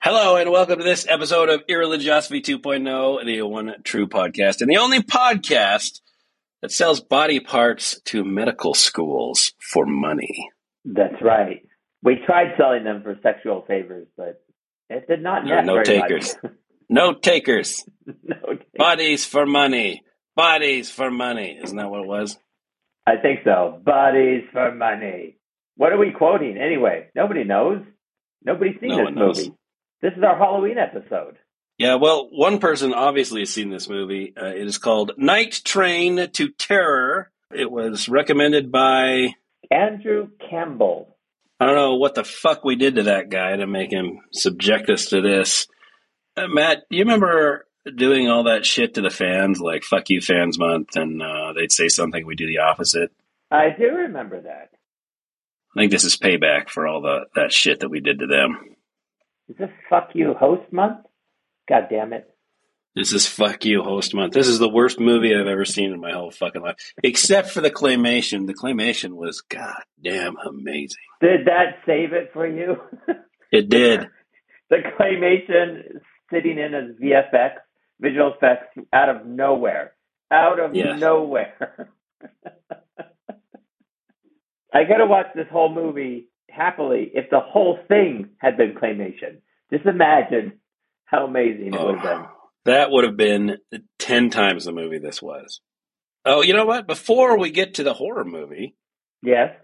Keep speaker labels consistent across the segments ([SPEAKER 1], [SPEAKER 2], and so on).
[SPEAKER 1] Hello and welcome to this episode of Irreligiosity 2.0, the one true podcast and the only podcast that sells body parts to medical schools for money.
[SPEAKER 2] That's right. We tried selling them for sexual favors, but it did not net
[SPEAKER 1] no
[SPEAKER 2] very
[SPEAKER 1] takers. No takers.
[SPEAKER 2] no takers.
[SPEAKER 1] Bodies for money. Bodies for money. Isn't that what it was?
[SPEAKER 2] I think so. Bodies for money. What are we quoting anyway? Nobody knows. Nobody's seen
[SPEAKER 1] No
[SPEAKER 2] this
[SPEAKER 1] knows.
[SPEAKER 2] movie. This is our Halloween episode.
[SPEAKER 1] Yeah, well, one person obviously has seen this movie. Uh, it is called Night Train to Terror. It was recommended by
[SPEAKER 2] Andrew Campbell.
[SPEAKER 1] I don't know what the fuck we did to that guy to make him subject us to this. Uh, Matt, you remember doing all that shit to the fans, like "fuck you, fans month," and uh, they'd say something, we'd do the opposite.
[SPEAKER 2] I do remember that.
[SPEAKER 1] I think this is payback for all the that shit that we did to them.
[SPEAKER 2] Is this fuck you host month? God damn it.
[SPEAKER 1] This is fuck you, host month. This is the worst movie I've ever seen in my whole fucking life, except for the claymation. The claymation was goddamn amazing.
[SPEAKER 2] Did that save it for you?
[SPEAKER 1] It did.
[SPEAKER 2] the claymation sitting in as VFX, visual effects, out of nowhere. Out of
[SPEAKER 1] Yes.
[SPEAKER 2] nowhere. I could have watched this whole movie happily if the whole thing had been claymation. Just imagine how amazing it would have been.
[SPEAKER 1] Oh, that would have been 10 times the movie this was. Oh, you know what? Before we get to the horror movie,
[SPEAKER 2] Yes.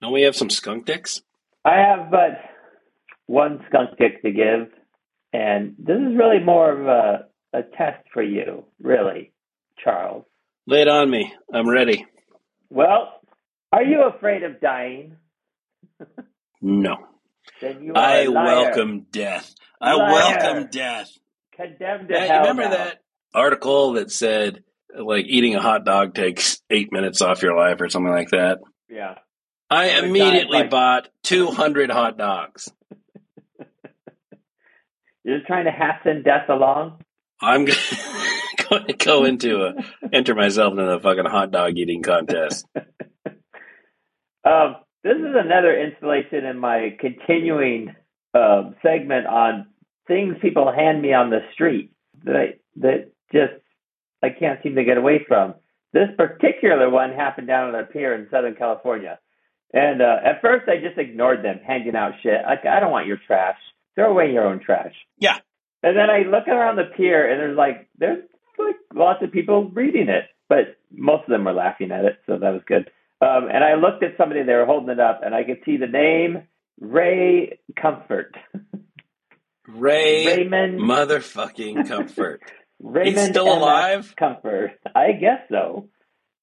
[SPEAKER 1] don't we have some skunk dicks?
[SPEAKER 2] I have but one skunk kick to give, and this is really more of a, a test for you, really, Charles.
[SPEAKER 1] Lay it on me. I'm ready.
[SPEAKER 2] Well, are you afraid of dying?
[SPEAKER 1] No.
[SPEAKER 2] Then you are
[SPEAKER 1] I
[SPEAKER 2] a liar.
[SPEAKER 1] welcome death. I
[SPEAKER 2] Liar.
[SPEAKER 1] welcome death.
[SPEAKER 2] condemned to
[SPEAKER 1] you
[SPEAKER 2] hell.
[SPEAKER 1] remember
[SPEAKER 2] now.
[SPEAKER 1] that article that said, like, eating a hot dog takes eight minutes off your life or something like that?
[SPEAKER 2] Yeah.
[SPEAKER 1] I immediately
[SPEAKER 2] like-
[SPEAKER 1] bought 200 hot dogs.
[SPEAKER 2] You're just trying to hasten death along.
[SPEAKER 1] I'm going to go into a, enter myself into a fucking hot dog eating contest.
[SPEAKER 2] Um, this is another installation in my continuing um, segment on things people hand me on the street that I, that just I can't seem to get away from. This particular one happened down at a pier in Southern California, and uh, at first I just ignored them handing out shit. Like I don't want your trash. Throw away your own trash.
[SPEAKER 1] Yeah.
[SPEAKER 2] And then I look around the pier, and there's like there's like lots of people reading it, but most of them were laughing at it, so that was good. Um, and I looked at somebody, they were holding it up, and I could see the name Ray Comfort.
[SPEAKER 1] Ray
[SPEAKER 2] Raymond
[SPEAKER 1] motherfucking comfort.
[SPEAKER 2] Raymond
[SPEAKER 1] He's still alive?
[SPEAKER 2] Comfort. I guess so.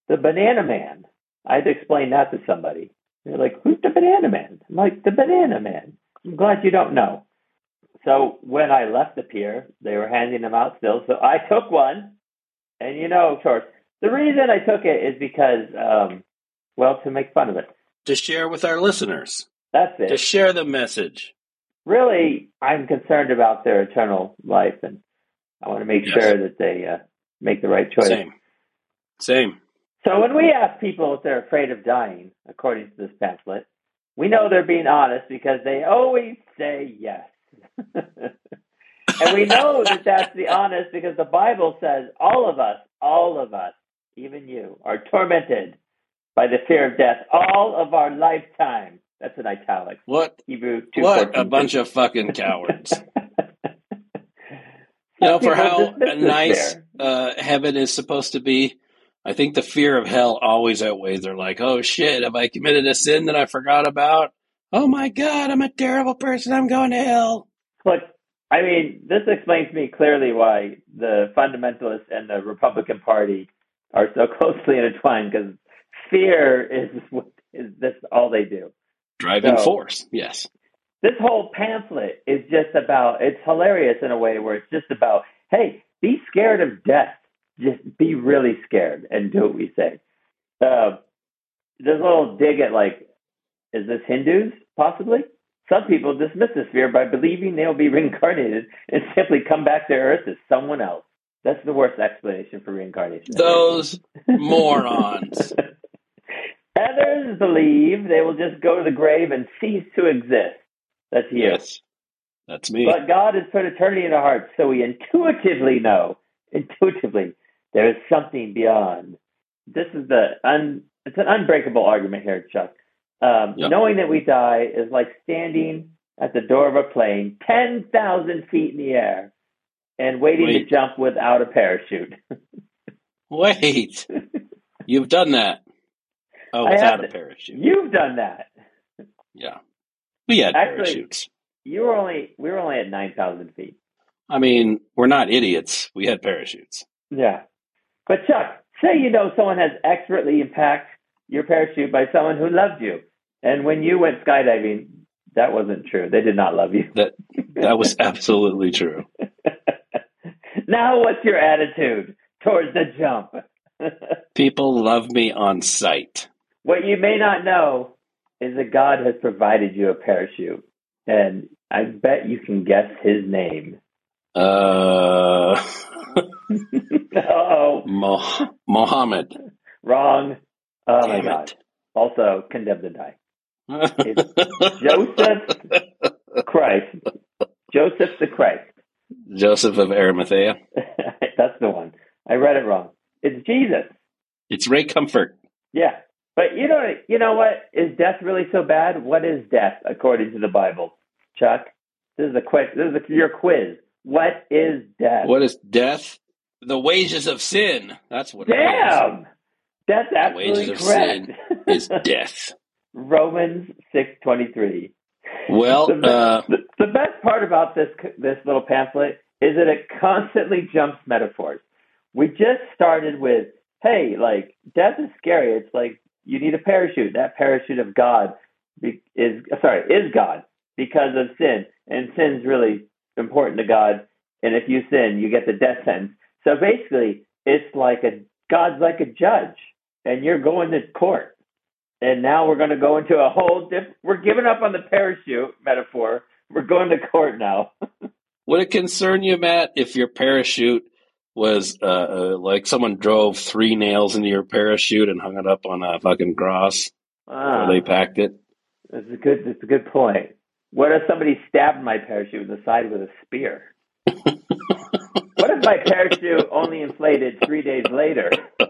[SPEAKER 2] The Banana Man. I had to explain that to somebody. They're like, who's the Banana Man? I'm like, the Banana Man. I'm glad you don't know. So when I left the pier, they were handing them out still. So I took one. And you know, of course, the reason I took it is because, um, well, to make fun of it.
[SPEAKER 1] To share with our listeners.
[SPEAKER 2] That's it.
[SPEAKER 1] To share the message.
[SPEAKER 2] really, I'm concerned about their eternal life, and I want to make
[SPEAKER 1] Yes.
[SPEAKER 2] sure that they uh, make the right choice.
[SPEAKER 1] Same. Same.
[SPEAKER 2] So when we ask people if they're afraid of dying, according to this pamphlet, we know they're being honest because they always say yes. and we know that that's the honest because the Bible says all of us, all of us, even you, are tormented by the fear of death all of our lifetime. That's in italics.
[SPEAKER 1] What
[SPEAKER 2] Hebrew
[SPEAKER 1] what
[SPEAKER 2] 2:14.
[SPEAKER 1] a bunch of fucking cowards. You know, for how nice uh, heaven is supposed to be, I think the fear of hell always outweighs. They're like, oh shit, have I committed a sin that I forgot about? Oh my god, I'm a terrible person. I'm going to hell.
[SPEAKER 2] Look, I mean, this explains to me clearly why the fundamentalists and the Republican Party are so closely intertwined because fear is what is this all they do.
[SPEAKER 1] Driving
[SPEAKER 2] So-
[SPEAKER 1] force. Yes.
[SPEAKER 2] This whole pamphlet is just about it's hilarious in a way where it's just about, hey, be scared of death. Just be really scared and do what we say. Uh, there's a little dig at like, is this Hindus possibly? Some people dismiss this fear by believing they'll be reincarnated and simply come back to Earth as someone else. That's the worst explanation for reincarnation.
[SPEAKER 1] Those morons.
[SPEAKER 2] Others believe they will just go to the grave and cease to exist. That's you.
[SPEAKER 1] Yes. That's me.
[SPEAKER 2] But God has put eternity in our hearts, so we intuitively know, intuitively, there is something beyond. This is the un, it's an unbreakable argument here, Chuck. Um. Knowing that we die is like standing at the door of a plane, ten thousand feet in the air, and waiting to jump without a parachute.
[SPEAKER 1] Wait. You've done that. Oh, without a parachute.
[SPEAKER 2] You've done that.
[SPEAKER 1] Yeah. We had
[SPEAKER 2] Actually-
[SPEAKER 1] parachutes.
[SPEAKER 2] You were only we were only at nine thousand feet.
[SPEAKER 1] I mean, we're not idiots. We had parachutes.
[SPEAKER 2] Yeah. But Chuck, say you know someone has expertly impacted your parachute by someone who loved you. And when you went skydiving, that wasn't true. They did not love you.
[SPEAKER 1] That that was absolutely true.
[SPEAKER 2] now what's your attitude towards the jump?
[SPEAKER 1] People love me on sight.
[SPEAKER 2] What you may not know is that God has provided you a parachute. And I bet you can guess his name.
[SPEAKER 1] Uh,
[SPEAKER 2] oh,
[SPEAKER 1] Mo- Mohammed.
[SPEAKER 2] wrong. Oh my God.
[SPEAKER 1] it.
[SPEAKER 2] Also condemned to die. It's Joseph Christ. Joseph the Christ.
[SPEAKER 1] Joseph of Arimathea.
[SPEAKER 2] That's the one. I read it wrong. It's Jesus.
[SPEAKER 1] It's Ray Comfort.
[SPEAKER 2] Yeah. But you know you know what? Is death really so bad? What is death according to the Bible? Chuck? This is a quick this is a, your quiz. What is death?
[SPEAKER 1] What is death? The wages of sin. That's what it is.
[SPEAKER 2] Damn! That's
[SPEAKER 1] The wages
[SPEAKER 2] absolutely
[SPEAKER 1] of
[SPEAKER 2] correct.
[SPEAKER 1] is death.
[SPEAKER 2] Romans six twenty three.
[SPEAKER 1] Well,
[SPEAKER 2] The best,
[SPEAKER 1] uh,
[SPEAKER 2] the, the best part about this this little pamphlet is that it constantly jumps metaphors. We just started with, hey, like death is scary. It's like you need a parachute. That parachute of God is sorry is God because of sin, and sin's really important to God. And if you sin, you get the death sentence. So basically, it's like a God's like a judge, and you're going to court. And now we're going to go into a whole different. We're giving up on the parachute metaphor. We're going to court now.
[SPEAKER 1] would it concern you, Matt, if your parachute was uh, uh, like someone drove three nails into your parachute and hung it up on a fucking cross
[SPEAKER 2] Ah,
[SPEAKER 1] where they packed it?
[SPEAKER 2] that's a good. That's a good point. What if somebody stabbed my parachute in the side with a spear? what if my parachute only inflated three days later?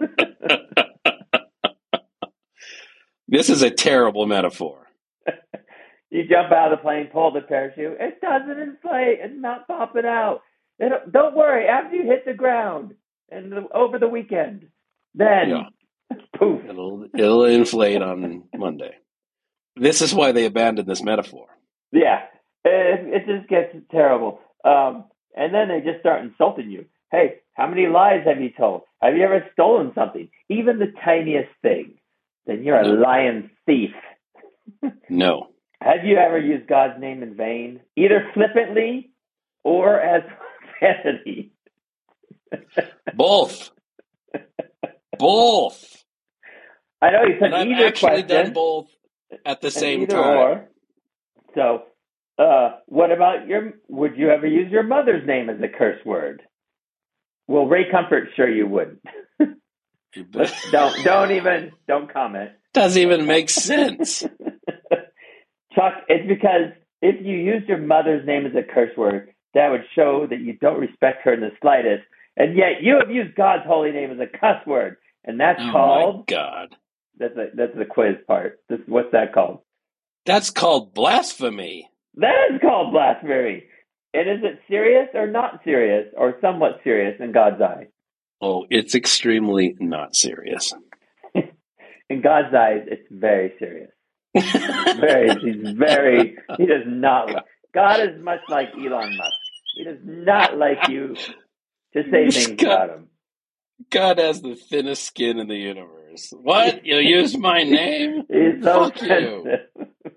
[SPEAKER 1] This is a terrible metaphor.
[SPEAKER 2] you jump out of the plane, pull the parachute. It doesn't inflate. It's not popping out. It'll, don't worry. After you hit the ground and the, over the weekend, then
[SPEAKER 1] Yeah.
[SPEAKER 2] poof.
[SPEAKER 1] It'll it'll inflate on Monday. This is why they abandoned this metaphor.
[SPEAKER 2] Yeah, it, it just gets terrible. Um, and then they just start insulting you. Hey, how many lies have you told? Have you ever stolen something? Even the tiniest thing. Then you're a
[SPEAKER 1] No.
[SPEAKER 2] lying thief.
[SPEAKER 1] No.
[SPEAKER 2] Have you ever used God's name in vain, either flippantly or as profanity?
[SPEAKER 1] Both. Both.
[SPEAKER 2] I know you said
[SPEAKER 1] And I've
[SPEAKER 2] either
[SPEAKER 1] actually
[SPEAKER 2] question.
[SPEAKER 1] done both at the same time.
[SPEAKER 2] Or. So, uh, what about your? Would you ever use your mother's name as a curse word? Well, Ray Comfort, sure you wouldn't. don't don't even don't comment.
[SPEAKER 1] Doesn't even make sense.
[SPEAKER 2] Chuck, it's because if you used your mother's name as a curse word, that would show that you don't respect her in the slightest. And yet you have used God's holy name as a cuss word, and that's
[SPEAKER 1] Oh my
[SPEAKER 2] called
[SPEAKER 1] god.
[SPEAKER 2] that's a, that's the quiz part. This, what's that called?
[SPEAKER 1] That's called blasphemy.
[SPEAKER 2] That is called blasphemy. And is it serious or not serious or somewhat serious in God's eye?
[SPEAKER 1] Oh, it's extremely not serious.
[SPEAKER 2] In God's eyes, it's very serious. Very, he's very, he does not, God is much like Elon Musk. He does not like you to say things about him.
[SPEAKER 1] God has the thinnest skin in the universe. What? You use my name?
[SPEAKER 2] He's so
[SPEAKER 1] Fuck you.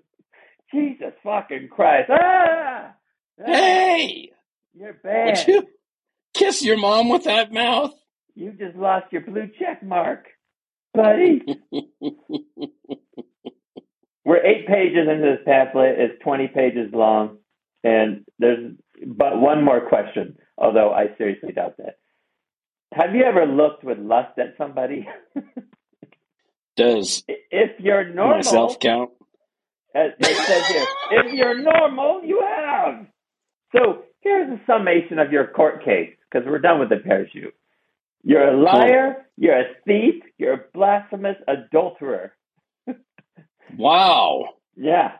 [SPEAKER 2] Jesus fucking Christ. Ah! Ah!
[SPEAKER 1] Hey!
[SPEAKER 2] You're
[SPEAKER 1] Would
[SPEAKER 2] bad.
[SPEAKER 1] you kiss your mom with that mouth?
[SPEAKER 2] You just lost your blue check mark, buddy. We're eight pages into this pamphlet. It's 20 pages long. And there's but one more question, although I seriously doubt that. Have you ever looked with lust at somebody?
[SPEAKER 1] Does
[SPEAKER 2] if you're normal,
[SPEAKER 1] myself count?
[SPEAKER 2] As it says here, if you're normal, you have. So here's a summation of your court case, because we're done with the parachute. You're a liar, you're a thief, you're a blasphemous adulterer.
[SPEAKER 1] Wow.
[SPEAKER 2] Yeah.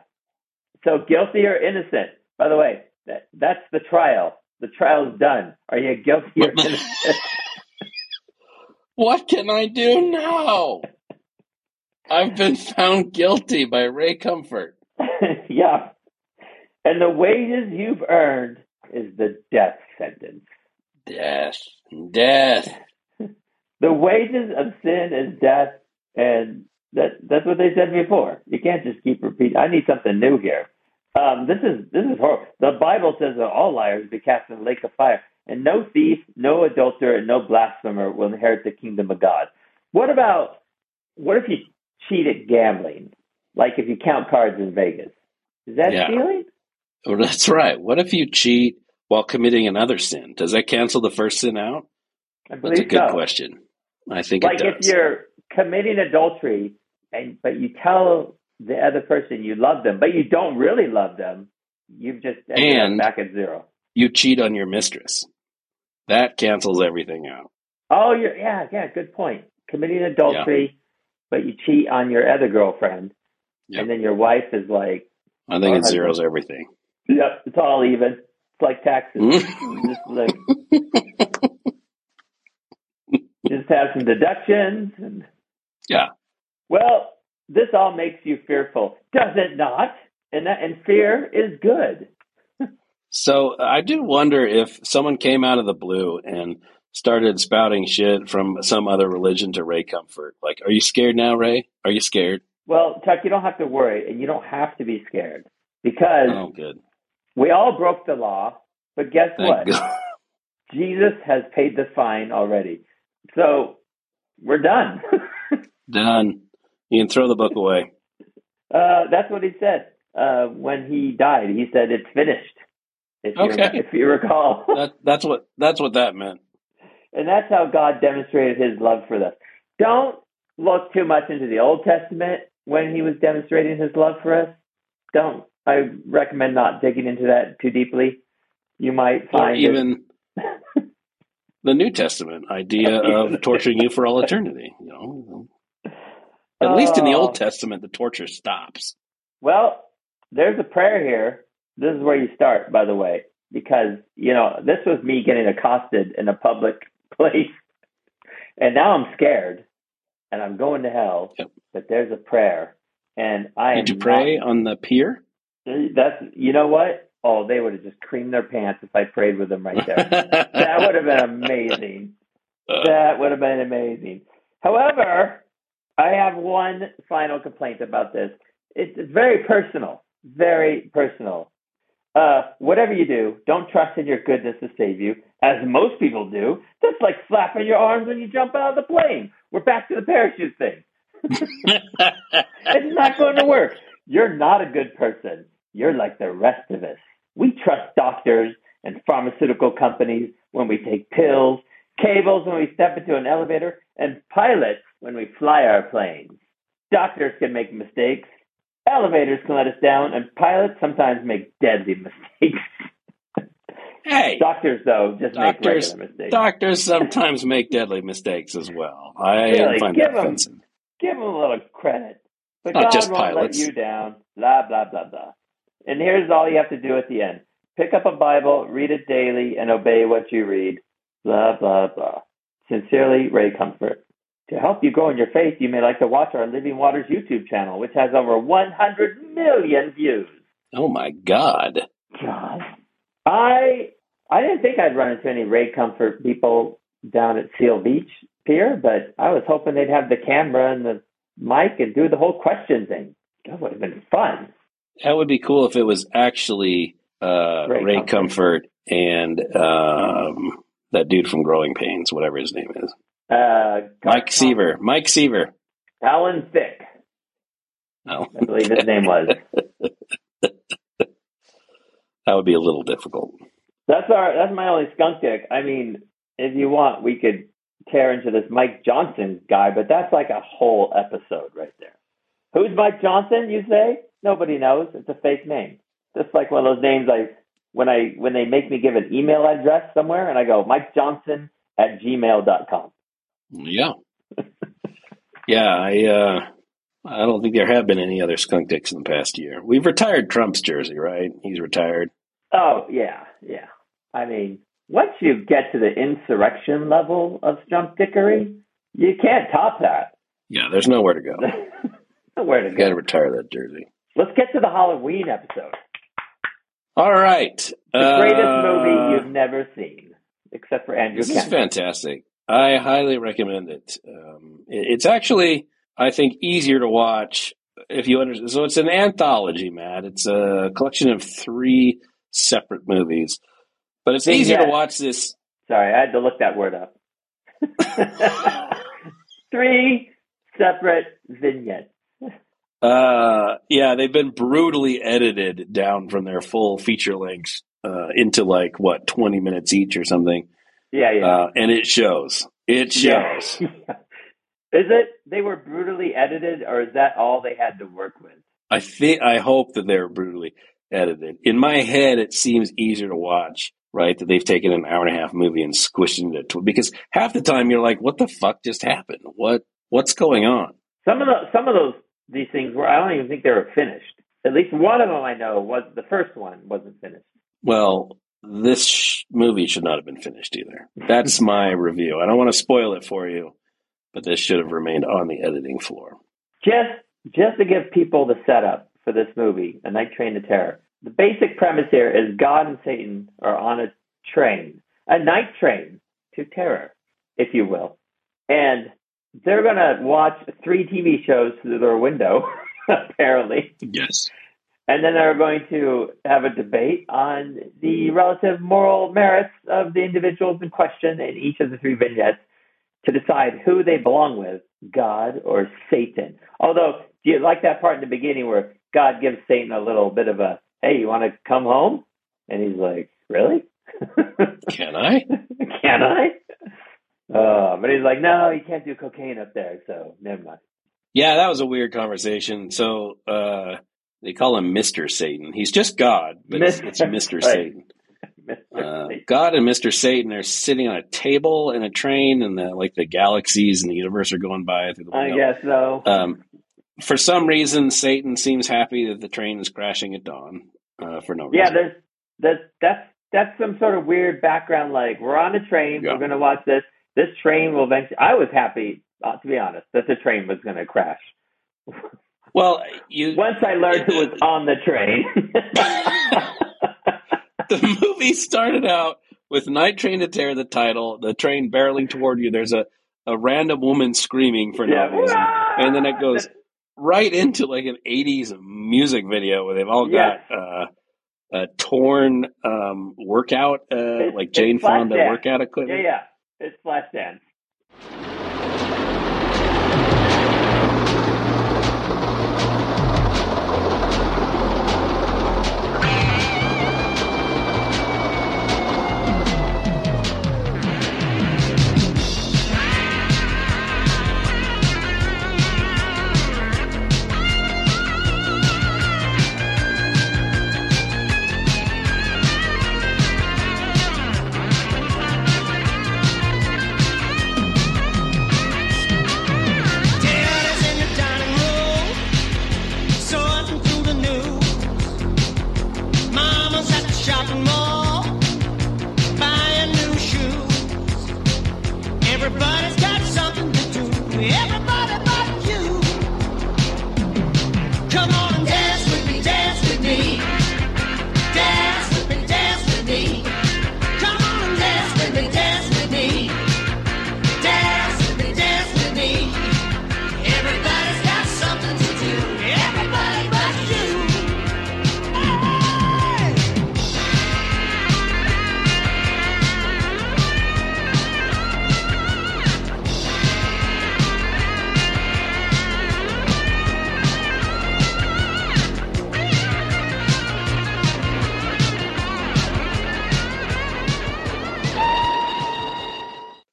[SPEAKER 2] So guilty or innocent. By the way, that, that's the trial. The trial's done. Are you guilty or innocent?
[SPEAKER 1] What can I do now? I've been found guilty by Ray Comfort.
[SPEAKER 2] yeah. And the wages you've earned is the death sentence.
[SPEAKER 1] Death. Death.
[SPEAKER 2] The wages of sin is death, and that that's what they said before. You can't just keep repeating. I need something new here. Um, this is this is horrible. The Bible says that all liars be cast in the lake of fire, and no thief, no adulterer, and no blasphemer will inherit the kingdom of God. What about what if you cheat at gambling? Like if you count cards in Vegas, is that
[SPEAKER 1] Yeah.
[SPEAKER 2] stealing?
[SPEAKER 1] Oh, that's right. What if you cheat while committing another sin? Does that cancel the first sin out?
[SPEAKER 2] I
[SPEAKER 1] That's a good
[SPEAKER 2] so.
[SPEAKER 1] question. I think
[SPEAKER 2] Like if you're committing adultery, and but you tell the other person you love them, but you don't really love them, you've just ended up
[SPEAKER 1] And-
[SPEAKER 2] back at zero.
[SPEAKER 1] You cheat on your mistress. That cancels everything out.
[SPEAKER 2] Oh, you're yeah, yeah. Good point. Committing adultery, but you cheat on your other girlfriend,
[SPEAKER 1] Yep.
[SPEAKER 2] and then your wife is like,
[SPEAKER 1] I think it zeros everything.
[SPEAKER 2] "Yep, it's all even. It's like taxes.
[SPEAKER 1] Hmm?
[SPEAKER 2] just like just have some deductions and
[SPEAKER 1] Yeah.
[SPEAKER 2] Well, this all makes you fearful, does it not? And that and fear is good.
[SPEAKER 1] So I do wonder if someone came out of the blue and started spouting shit from some other religion to Ray Comfort. Like, are you scared now, Ray? Are you scared?
[SPEAKER 2] Well, Chuck, you don't have to worry, and you don't have to be scared because
[SPEAKER 1] Oh, good.
[SPEAKER 2] we all broke the law. But guess
[SPEAKER 1] Thank
[SPEAKER 2] what?
[SPEAKER 1] God.
[SPEAKER 2] Jesus has paid the fine already. So we're done.
[SPEAKER 1] Done. You can throw the book away.
[SPEAKER 2] uh, that's what he said uh, when he died. He said, "It's finished." If you,
[SPEAKER 1] Okay.
[SPEAKER 2] if you recall,
[SPEAKER 1] That, that's what that's what that meant.
[SPEAKER 2] and that's how God demonstrated His love for us. Don't look too much into the Old Testament when He was demonstrating His love for us. Don't. I recommend not digging into that too deeply. You might
[SPEAKER 1] Or
[SPEAKER 2] find it-
[SPEAKER 1] even the New Testament idea of torturing you for all eternity. You know, at least in the
[SPEAKER 2] Oh.
[SPEAKER 1] Old um, Testament, the torture stops.
[SPEAKER 2] Well, there's a prayer here. This is where you start, by the way, because, you know, this was me getting accosted in a public place. And now I'm scared and I'm going to hell.
[SPEAKER 1] Yep.
[SPEAKER 2] But there's a prayer. And I
[SPEAKER 1] Did you pray on the pier?
[SPEAKER 2] that's, you know what? Oh, they would have just creamed their pants if I prayed with them right there. that would have been amazing. That would have been amazing. However, I have one final complaint about this. It's it's very personal, very personal. Uh, whatever you do, don't trust in your goodness to save you, as most people do. That's like flapping your arms when you jump out of the plane. We're back to the parachute thing. It's not going to work. You're not a good person. You're like the rest of us. We trust doctors and pharmaceutical companies when we take pills, cables when we step into an elevator, and pilots when we fly our planes. Doctors can make mistakes. Elevators can let us down, and pilots sometimes make deadly mistakes.
[SPEAKER 1] hey,
[SPEAKER 2] Doctors, though, just make
[SPEAKER 1] Doctors- doctors sometimes make deadly mistakes as well. I
[SPEAKER 2] Really?
[SPEAKER 1] find
[SPEAKER 2] Give
[SPEAKER 1] that
[SPEAKER 2] 'em-
[SPEAKER 1] offensive.
[SPEAKER 2] Give them a little credit. But
[SPEAKER 1] Not
[SPEAKER 2] God
[SPEAKER 1] just
[SPEAKER 2] won't
[SPEAKER 1] pilots.
[SPEAKER 2] let you down. Blah, blah, blah, blah. And here's all you have to do at the end. Pick up a Bible, read it daily, and obey what you read. Blah, blah, blah. Sincerely, Ray Comfort. To help you grow in your faith, you may like to watch our Living Waters YouTube channel, which has over 100 million views.
[SPEAKER 1] Oh my God.
[SPEAKER 2] God. I I didn't think I'd run into any Ray Comfort people down at Seal Beach Pier, but I was hoping they'd have the camera and the mic and do the whole question thing. That would have been fun.
[SPEAKER 1] That would be cool if it was actually uh,
[SPEAKER 2] Ray
[SPEAKER 1] Ray,
[SPEAKER 2] Comfort.
[SPEAKER 1] Comfort. and um, that dude from Growing Pains, whatever his name is.
[SPEAKER 2] Uh,
[SPEAKER 1] Mike Seaver. Mike Seaver.
[SPEAKER 2] Alan Thicke,
[SPEAKER 1] No,
[SPEAKER 2] I believe his name was.
[SPEAKER 1] that would be a little difficult.
[SPEAKER 2] That's our. That's my only skunk dick. I mean, if you want, we could tear into this Mike Johnson guy, but that's like a whole episode right there. Who's Mike Johnson? You say? Nobody knows. It's a fake name. Just like one of those names I when I when they make me give an email address somewhere and I go Mike Johnson at gmail.com.
[SPEAKER 1] Yeah. yeah, I uh I don't think there have been any other skunk dicks in the past year. We've retired Trump's jersey, right? He's retired.
[SPEAKER 2] Oh yeah, yeah. I mean, once you get to the insurrection level of skunk dickery, you can't top that.
[SPEAKER 1] Yeah, there's nowhere to go.
[SPEAKER 2] nowhere to
[SPEAKER 1] You
[SPEAKER 2] go.
[SPEAKER 1] got to retire that jersey.
[SPEAKER 2] Let's get to the Halloween episode.
[SPEAKER 1] All right.
[SPEAKER 2] The greatest
[SPEAKER 1] Uh,
[SPEAKER 2] movie you've never seen, except for Andrew
[SPEAKER 1] This is fantastic. I highly recommend it. Um, it- It's actually, I think, easier to watch if you understand. So it's an anthology, Matt. It's a collection of three separate movies, but it's easier to watch this.
[SPEAKER 2] Sorry, I had to look that word up. Three separate vignettes.
[SPEAKER 1] Uh, yeah, they've been brutally edited down from their full feature lengths uh, into like what twenty minutes each or something,
[SPEAKER 2] Yeah, yeah.
[SPEAKER 1] uh, and it shows. It
[SPEAKER 2] Yeah.
[SPEAKER 1] shows.
[SPEAKER 2] Is it they were brutally edited, or is that all they had to work with?
[SPEAKER 1] I think I hope that they're brutally edited. In my head, it seems easier to watch, right? That they've taken an hour and a half movie and squished it into tw- because half the time you're like, "What the fuck just happened? What what's going on?"
[SPEAKER 2] Some of the some of those these things were I don't even think they were finished. At least one of them I know was the first one wasn't finished.
[SPEAKER 1] Well, this sh- movie should not have been finished either. That's my review. I don't want to spoil it for you, but this should have remained on the editing floor.
[SPEAKER 2] Just just to give people the setup for this movie, A Night Train to Terror. The basic premise here is God and Satan are on a train, a night train to terror, if you will. And they're going to watch three TV shows through their window, apparently.
[SPEAKER 1] Yes.
[SPEAKER 2] And then they're going to have a debate on the relative moral merits of the individuals in question in each of the three vignettes to decide who they belong with, God or Satan. Although, do you like that part in the beginning where God gives Satan a little bit of a, hey, you want to come home? And he's like, really?
[SPEAKER 1] Can I?
[SPEAKER 2] Can I? Uh, but he's like, no, you can't do cocaine up there, so never mind.
[SPEAKER 1] Yeah, that was a weird conversation. So uh, they call him Mister Satan. He's just God, but it's, it's Mister
[SPEAKER 2] Right.
[SPEAKER 1] Satan. Uh, God and Mister Satan are sitting on a table in a train, and the, like the galaxies and the universe are going by through the
[SPEAKER 2] I guess so.
[SPEAKER 1] Um, for some reason, Satan seems happy that the train is crashing at dawn. Uh, for no reason.
[SPEAKER 2] Yeah, there's that's that's that's some sort of weird background. Like we're on a train,
[SPEAKER 1] Yeah.
[SPEAKER 2] we're going to watch this. This train will eventually. I was happy, uh, to be honest, that the train was going to crash.
[SPEAKER 1] Well, you
[SPEAKER 2] Once I learned who was on the train.
[SPEAKER 1] the movie started out with "Night Train to Terror," the title, the train barreling toward you. There's a a random woman screaming for no
[SPEAKER 2] yeah,
[SPEAKER 1] reason, and then it goes right into like an 80s music video where they've all got
[SPEAKER 2] Yes.
[SPEAKER 1] uh, a torn um, workout, uh,
[SPEAKER 2] It's-
[SPEAKER 1] like Jane Fonda workout
[SPEAKER 2] Yeah,
[SPEAKER 1] equipment.
[SPEAKER 2] yeah, it's Flashdance.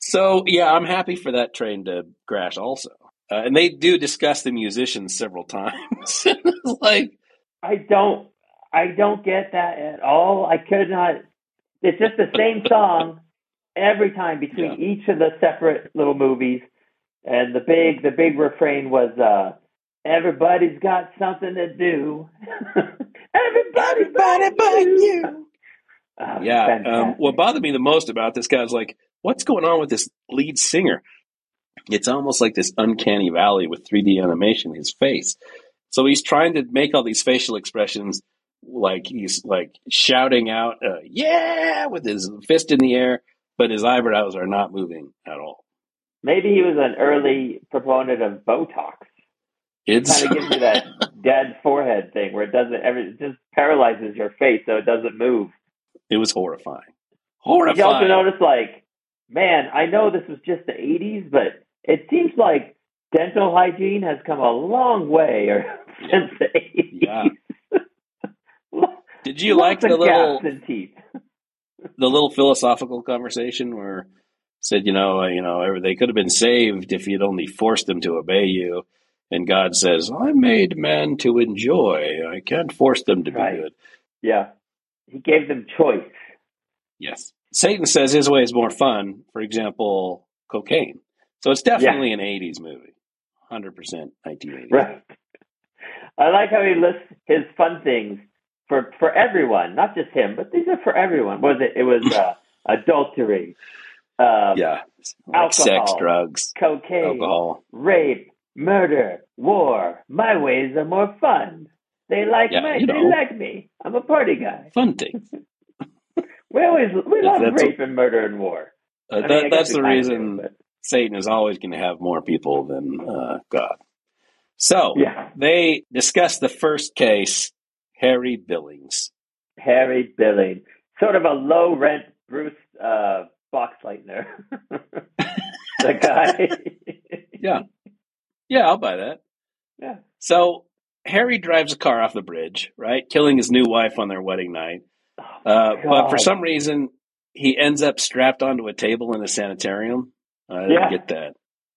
[SPEAKER 1] So yeah, I'm happy for that train to crash also. Uh, and they do discuss the musicians several times. Like
[SPEAKER 2] I don't I don't get that at all. I could not. It's just the same song every time between each of the separate little movies, and the big the big refrain was uh, "Everybody's got something to do." Everybody,
[SPEAKER 1] Everybody but you.
[SPEAKER 2] Oh,
[SPEAKER 1] Yeah. Um, what bothered me the most about this guy was like, what's going on with this lead singer? It's almost like this uncanny valley with 3D animation, his face. So he's trying to make all these facial expressions like he's like shouting out, uh, yeah, with his fist in the air, but his eyebrows are not moving at all.
[SPEAKER 2] Maybe he was an early proponent of Botox.
[SPEAKER 1] It's
[SPEAKER 2] Kind of gives you that dead forehead thing where it doesn't ever it just paralyzes your face so it doesn't move.
[SPEAKER 1] it was horrifying.
[SPEAKER 2] Did you also
[SPEAKER 1] Horrifying.
[SPEAKER 2] notice, like, man, I know this was just the 80s, but it seems like dental hygiene has come a long way or since the 80s.
[SPEAKER 1] Yeah. Did you
[SPEAKER 2] Lots
[SPEAKER 1] like the little the little philosophical conversation where said, you know, you know, they could have been saved if you'd only forced them to obey you. And God says, I made man to enjoy. I can't force them to be
[SPEAKER 2] Right.
[SPEAKER 1] good.
[SPEAKER 2] Yeah. He gave them choice.
[SPEAKER 1] Yes. Satan says his way is more fun. For example, cocaine. So it's definitely an 80s movie. 100% 1980s.
[SPEAKER 2] Right. I like how he lists his fun things for for everyone, not just him, but these are for everyone. What was it? It was uh, adultery, um,
[SPEAKER 1] Yeah. Like sex,
[SPEAKER 2] Alcohol.
[SPEAKER 1] drugs,
[SPEAKER 2] cocaine,
[SPEAKER 1] alcohol.
[SPEAKER 2] rape, murder, war. My ways are more fun. They like
[SPEAKER 1] Yeah,
[SPEAKER 2] my,
[SPEAKER 1] you
[SPEAKER 2] they like me. I'm a party guy.
[SPEAKER 1] Fun things.
[SPEAKER 2] We always we love
[SPEAKER 1] That's-
[SPEAKER 2] rape and murder and war.
[SPEAKER 1] Uh,
[SPEAKER 2] I mean,
[SPEAKER 1] that, that's the reason
[SPEAKER 2] do,
[SPEAKER 1] Satan is always going to have more people than uh, God. So
[SPEAKER 2] yeah,
[SPEAKER 1] they discuss the first case, Harry Billings.
[SPEAKER 2] Harry Billings, sort of a low rent Bruce uh, Boxleitner, the guy.
[SPEAKER 1] Yeah. Yeah, I'll buy that.
[SPEAKER 2] yeah,
[SPEAKER 1] So Harry drives a car off the bridge, right? Killing his new wife on their wedding night.
[SPEAKER 2] Oh,
[SPEAKER 1] Uh, but for some reason, he ends up strapped onto a table in a sanitarium. I didn't
[SPEAKER 2] Yeah.
[SPEAKER 1] get that.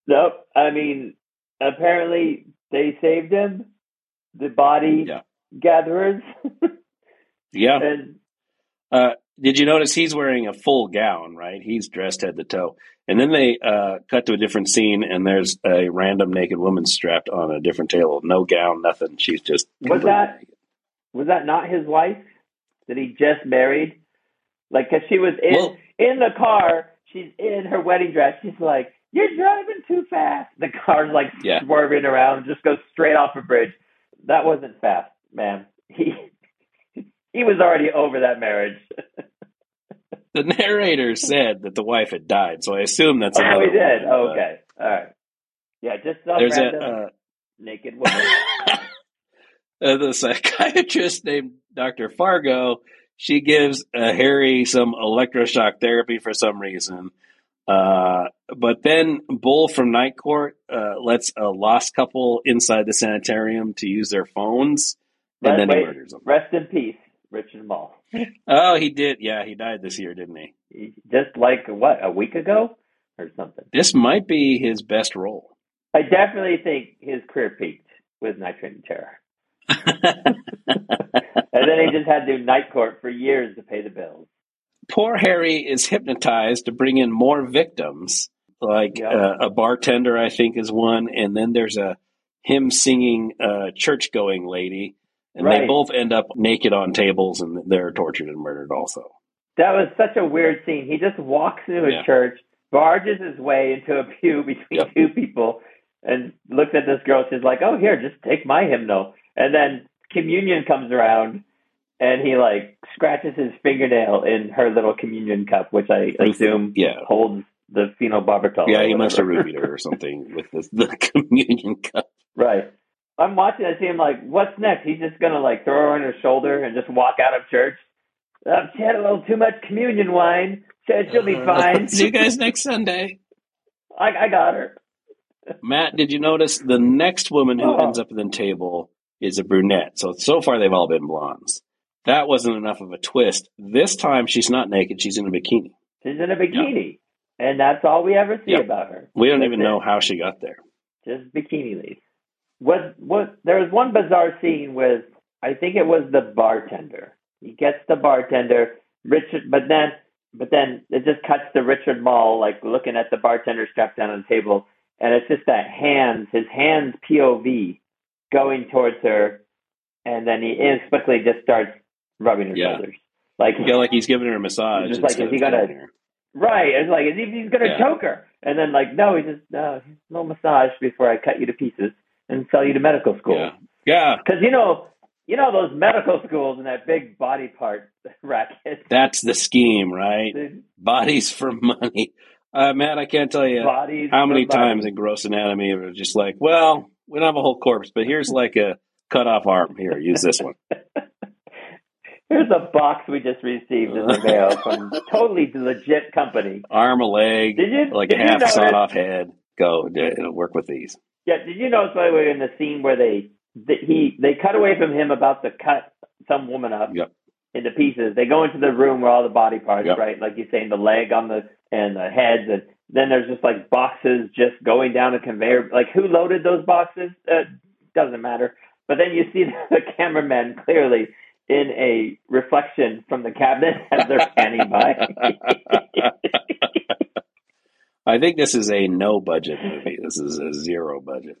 [SPEAKER 2] Nope. I mean, apparently they saved him. The body
[SPEAKER 1] Yeah.
[SPEAKER 2] gatherers.
[SPEAKER 1] Yeah.
[SPEAKER 2] and
[SPEAKER 1] Uh, did you notice he's wearing a full gown, right? He's dressed head to toe. And then they uh, cut to a different scene, and there's a random naked woman strapped on a different table. No gown, nothing. She's just.
[SPEAKER 2] Was that-
[SPEAKER 1] naked.
[SPEAKER 2] was that not his wife that he just married? Like, cause she was in
[SPEAKER 1] Well-
[SPEAKER 2] in the car. She's in her wedding dress. She's like, "You're driving too fast." The car's like
[SPEAKER 1] Yeah.
[SPEAKER 2] swerving around, just goes straight off a bridge. That wasn't fast, man. He he was already over that marriage.
[SPEAKER 1] The narrator said that the wife had died, so I assume that's
[SPEAKER 2] oh, he did.
[SPEAKER 1] woman,
[SPEAKER 2] Oh, okay, all right. Yeah, just some
[SPEAKER 1] There's a. Uh,
[SPEAKER 2] naked woman.
[SPEAKER 1] uh, the psychiatrist named Dr. Fargo, she gives uh, Harry some electroshock therapy for some reason. Uh, but then Bull from Night Court uh, lets a lost couple inside the sanitarium to use their phones, and then he
[SPEAKER 2] wait.
[SPEAKER 1] murders them.
[SPEAKER 2] Rest in peace, Richard Moll.
[SPEAKER 1] Oh, he did. Yeah, he died this year, didn't he?
[SPEAKER 2] Just like what a week ago or something.
[SPEAKER 1] This might be his best role.
[SPEAKER 2] I definitely think his career peaked with Night Train Terror. And then he just had to do night court for years to pay the bills.
[SPEAKER 1] Poor Harry is hypnotized to bring in more victims. Like
[SPEAKER 2] Yeah.
[SPEAKER 1] uh, a bartender, I think, is one, and then there's a him singing uh, church going lady, and they both end up naked on tables, and they're tortured and murdered. Also,
[SPEAKER 2] That was such a weird scene. He just walks into a
[SPEAKER 1] Yeah.
[SPEAKER 2] church, barges his way into a pew between
[SPEAKER 1] Yep.
[SPEAKER 2] two people, and looks at this girl. She's like, "Oh, here, just take my hymnal." And then communion comes around, and he like scratches his fingernail in her little communion cup, which I assume
[SPEAKER 1] yeah,
[SPEAKER 2] holds the phenobarbital.
[SPEAKER 1] yeah, he must have
[SPEAKER 2] whatever.
[SPEAKER 1] rubied her or something with the, the communion cup.
[SPEAKER 2] Right. I'm watching. I see him like, what's next? He's just gonna like throw her on her shoulder and just walk out of church. Uh, she had a little too much communion wine. Said she'll be fine.
[SPEAKER 1] See you guys next Sunday.
[SPEAKER 2] I, I got her.
[SPEAKER 1] Matt, did you notice the next woman who
[SPEAKER 2] Oh.
[SPEAKER 1] ends up at the table is a brunette? So so far they've all been blondes. That wasn't enough of a twist. This time she's not naked; she's in a bikini.
[SPEAKER 2] She's in a bikini, and that's all we ever see
[SPEAKER 1] Yep.
[SPEAKER 2] about her.
[SPEAKER 1] We don't
[SPEAKER 2] That's
[SPEAKER 1] even
[SPEAKER 2] it.
[SPEAKER 1] know how she got there.
[SPEAKER 2] Just bikini ladies. What? What? There was one bizarre scene with I think it was the bartender. He gets the bartender, Richard, but then, but then it just cuts to Richard Moll, like looking at the bartender strapped down on the table, and it's just that hands, his hands POV going towards her, and then he inexplicably just starts rubbing her
[SPEAKER 1] Yeah.
[SPEAKER 2] shoulders. Like,
[SPEAKER 1] Yeah, like he's giving her a massage.
[SPEAKER 2] Just like, is he gonna-
[SPEAKER 1] her.
[SPEAKER 2] right, it's like, as if he's gonna
[SPEAKER 1] Yeah.
[SPEAKER 2] choke her. And then like, no, he just, no, no massage before I cut you to pieces and sell you to medical school.
[SPEAKER 1] Yeah, yeah.
[SPEAKER 2] Because you know, you know those medical schools and that big body part racket.
[SPEAKER 1] That's the scheme, right? Bodies for money. Uh, Matt, I can't tell you
[SPEAKER 2] bodies.
[SPEAKER 1] how many times in gross anatomy it was just like, well, we don't have a whole corpse, but here's like a cut off arm. Here, use this one.
[SPEAKER 2] Here's a box we just received in the mail from totally legit company.
[SPEAKER 1] Arm, a leg,
[SPEAKER 2] Did you
[SPEAKER 1] like
[SPEAKER 2] did
[SPEAKER 1] a half
[SPEAKER 2] notice-
[SPEAKER 1] sawed off head. Go, it'll work with these.
[SPEAKER 2] Yeah, did you notice by the way in the scene where they that he they cut away from him about to cut some woman up
[SPEAKER 1] Yep.
[SPEAKER 2] into pieces. They go into the room where all the body parts,
[SPEAKER 1] Yep.
[SPEAKER 2] right? Like you're saying, the leg on the and the heads, and then there's just like boxes just going down a conveyor. Like who loaded those boxes? Uh, doesn't matter. But then you see the cameraman clearly in a reflection from the cabinet as they're panning by.
[SPEAKER 1] I think this is a no budget movie. This is a zero budget.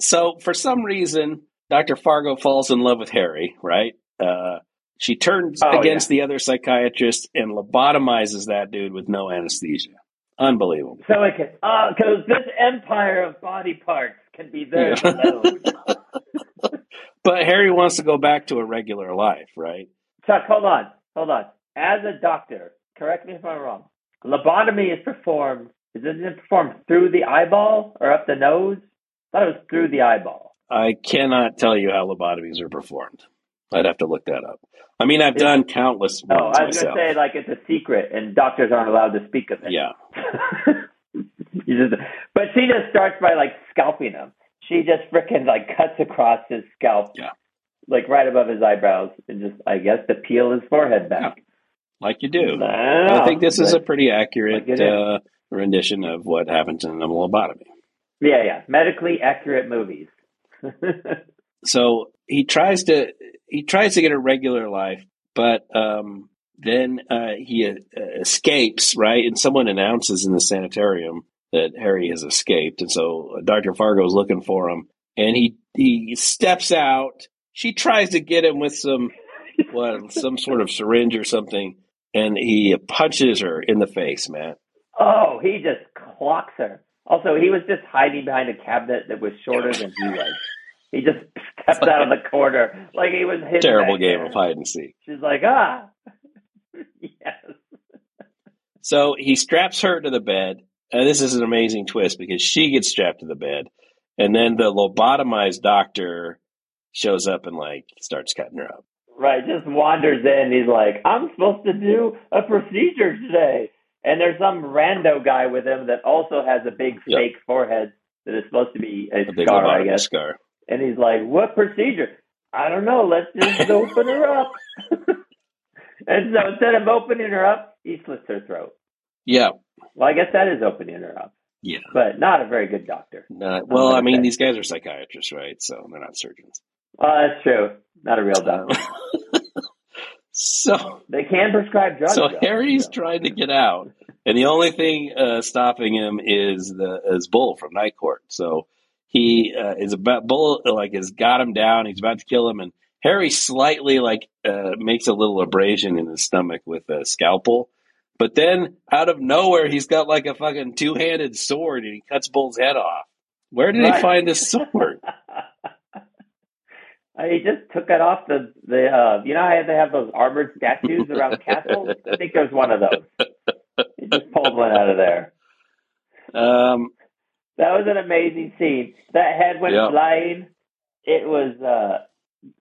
[SPEAKER 1] So for some reason, Dr. Fargo falls in love with Harry, right? Uh, she turns
[SPEAKER 2] Oh,
[SPEAKER 1] against the other psychiatrist and lobotomizes that dude with no anesthesia. Unbelievable.
[SPEAKER 2] so it can, oh, uh, because this empire of body parts can be theirs
[SPEAKER 1] Yeah.
[SPEAKER 2] alone.
[SPEAKER 1] But Harry wants to go back to a regular life, right?
[SPEAKER 2] Chuck, hold on, hold on. As a doctor, correct me if I'm wrong. Lobotomy is performed. Is it performed through the eyeball or up the nose? I thought it was through the eyeball.
[SPEAKER 1] I cannot tell you how lobotomies are performed. I'd have to look that up. I mean, I've done countless
[SPEAKER 2] Oh,
[SPEAKER 1] ones
[SPEAKER 2] I was going to say like it's a secret and doctors aren't allowed to speak of it.
[SPEAKER 1] yeah.
[SPEAKER 2] you just, but she just starts by like scalping him. She just frickin' like cuts across his scalp,
[SPEAKER 1] Yeah.
[SPEAKER 2] like right above his eyebrows, and just I guess to peel his forehead back.
[SPEAKER 1] like you do.
[SPEAKER 2] I,
[SPEAKER 1] I think this is a pretty accurate
[SPEAKER 2] Like
[SPEAKER 1] uh, rendition of what happens in a lobotomy.
[SPEAKER 2] yeah, yeah, medically accurate movies.
[SPEAKER 1] So he tries to he tries to get a regular life, but um, then uh, he uh, escapes, right? And someone announces in the sanitarium that Harry has escaped, and so Doctor Fargo is looking for him, and he he steps out. She tries to get him with some what some sort of syringe or something, and he punches her in the face, man.
[SPEAKER 2] oh, he just clocks her. Also, he was just hiding behind a cabinet that was shorter than he was. He just stepped out of the corner like he was hidden
[SPEAKER 1] Terrible game
[SPEAKER 2] there.
[SPEAKER 1] of hide and seek.
[SPEAKER 2] She's like, ah, yes.
[SPEAKER 1] So he straps her to the bed. And this is an amazing twist because she gets strapped to the bed. And then the lobotomized doctor shows up and like starts cutting her up.
[SPEAKER 2] Right, just wanders in. He's like, I'm supposed to do a procedure today. And there's some rando guy with him that also has a big
[SPEAKER 1] Yep.
[SPEAKER 2] fake forehead that is supposed to be a,
[SPEAKER 1] A
[SPEAKER 2] scar, I guess.
[SPEAKER 1] scar.
[SPEAKER 2] And he's like, What procedure? I don't know. Let's just open her up. and so instead of opening her up, he slits her throat.
[SPEAKER 1] Yeah.
[SPEAKER 2] Well, I guess that is opening her up,
[SPEAKER 1] Yeah.
[SPEAKER 2] but not a very good doctor.
[SPEAKER 1] Not, well, I mean,
[SPEAKER 2] say.
[SPEAKER 1] these guys are psychiatrists, right? So they're not surgeons.
[SPEAKER 2] Oh, that's true. Not a real doctor.
[SPEAKER 1] so
[SPEAKER 2] They can prescribe drugs.
[SPEAKER 1] so
[SPEAKER 2] though.
[SPEAKER 1] Harry's
[SPEAKER 2] So-
[SPEAKER 1] trying to get out, and the only thing uh, stopping him is the is Bull from Night Court. So he uh, is about Bull like has got him down. He's about to kill him, and Harry slightly like uh, makes a little abrasion in his stomach with a scalpel. But then out of nowhere, he's got like a fucking two handed sword, and he cuts Bull's head off. Where did
[SPEAKER 2] Right.
[SPEAKER 1] he find this sword?
[SPEAKER 2] I he just took it off the the uh you know I how they have those armored statues around castles? I think there's one of those. He just pulled one out of there.
[SPEAKER 1] Um,
[SPEAKER 2] That was an amazing scene. That head went
[SPEAKER 1] Yeah.
[SPEAKER 2] flying. It was uh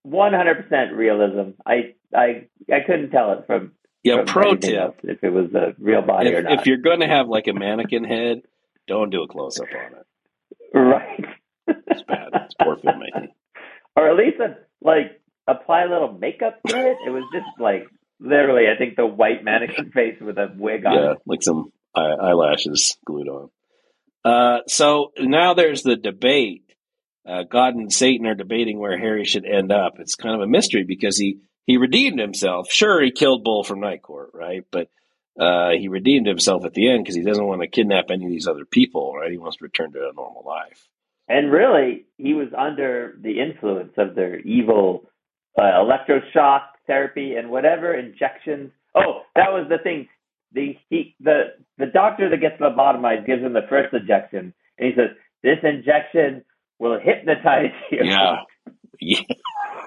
[SPEAKER 2] 100% realism. I I I couldn't tell it from,
[SPEAKER 1] yeah,
[SPEAKER 2] from
[SPEAKER 1] pro tip.
[SPEAKER 2] if it was a real body or
[SPEAKER 1] If,
[SPEAKER 2] not.
[SPEAKER 1] if you're going to have like a mannequin head, don't do a close up on it.
[SPEAKER 2] right.
[SPEAKER 1] It's bad. It's poor filmmaking.
[SPEAKER 2] or at least a, like apply a little makeup to it. It was just like literally, I think the white mannequin face with a wig on.
[SPEAKER 1] Yeah, like some eye- eyelashes glued on. Uh, so now there's the debate uh, God and Satan are debating where Harry should end up. It's kind of a mystery because he he redeemed himself. Sure, he killed Bull from Night Court, right? But uh, he redeemed himself at the end because he doesn't want to kidnap any of these other people, right? He wants to return to a normal life.
[SPEAKER 2] And really, he was under the influence of their evil uh, electroshock therapy and whatever injections. Oh, that was the thing. The he the the doctor that gets lobotomized gives him the first injection, and he says, "This injection will hypnotize you."
[SPEAKER 1] Yeah, yeah.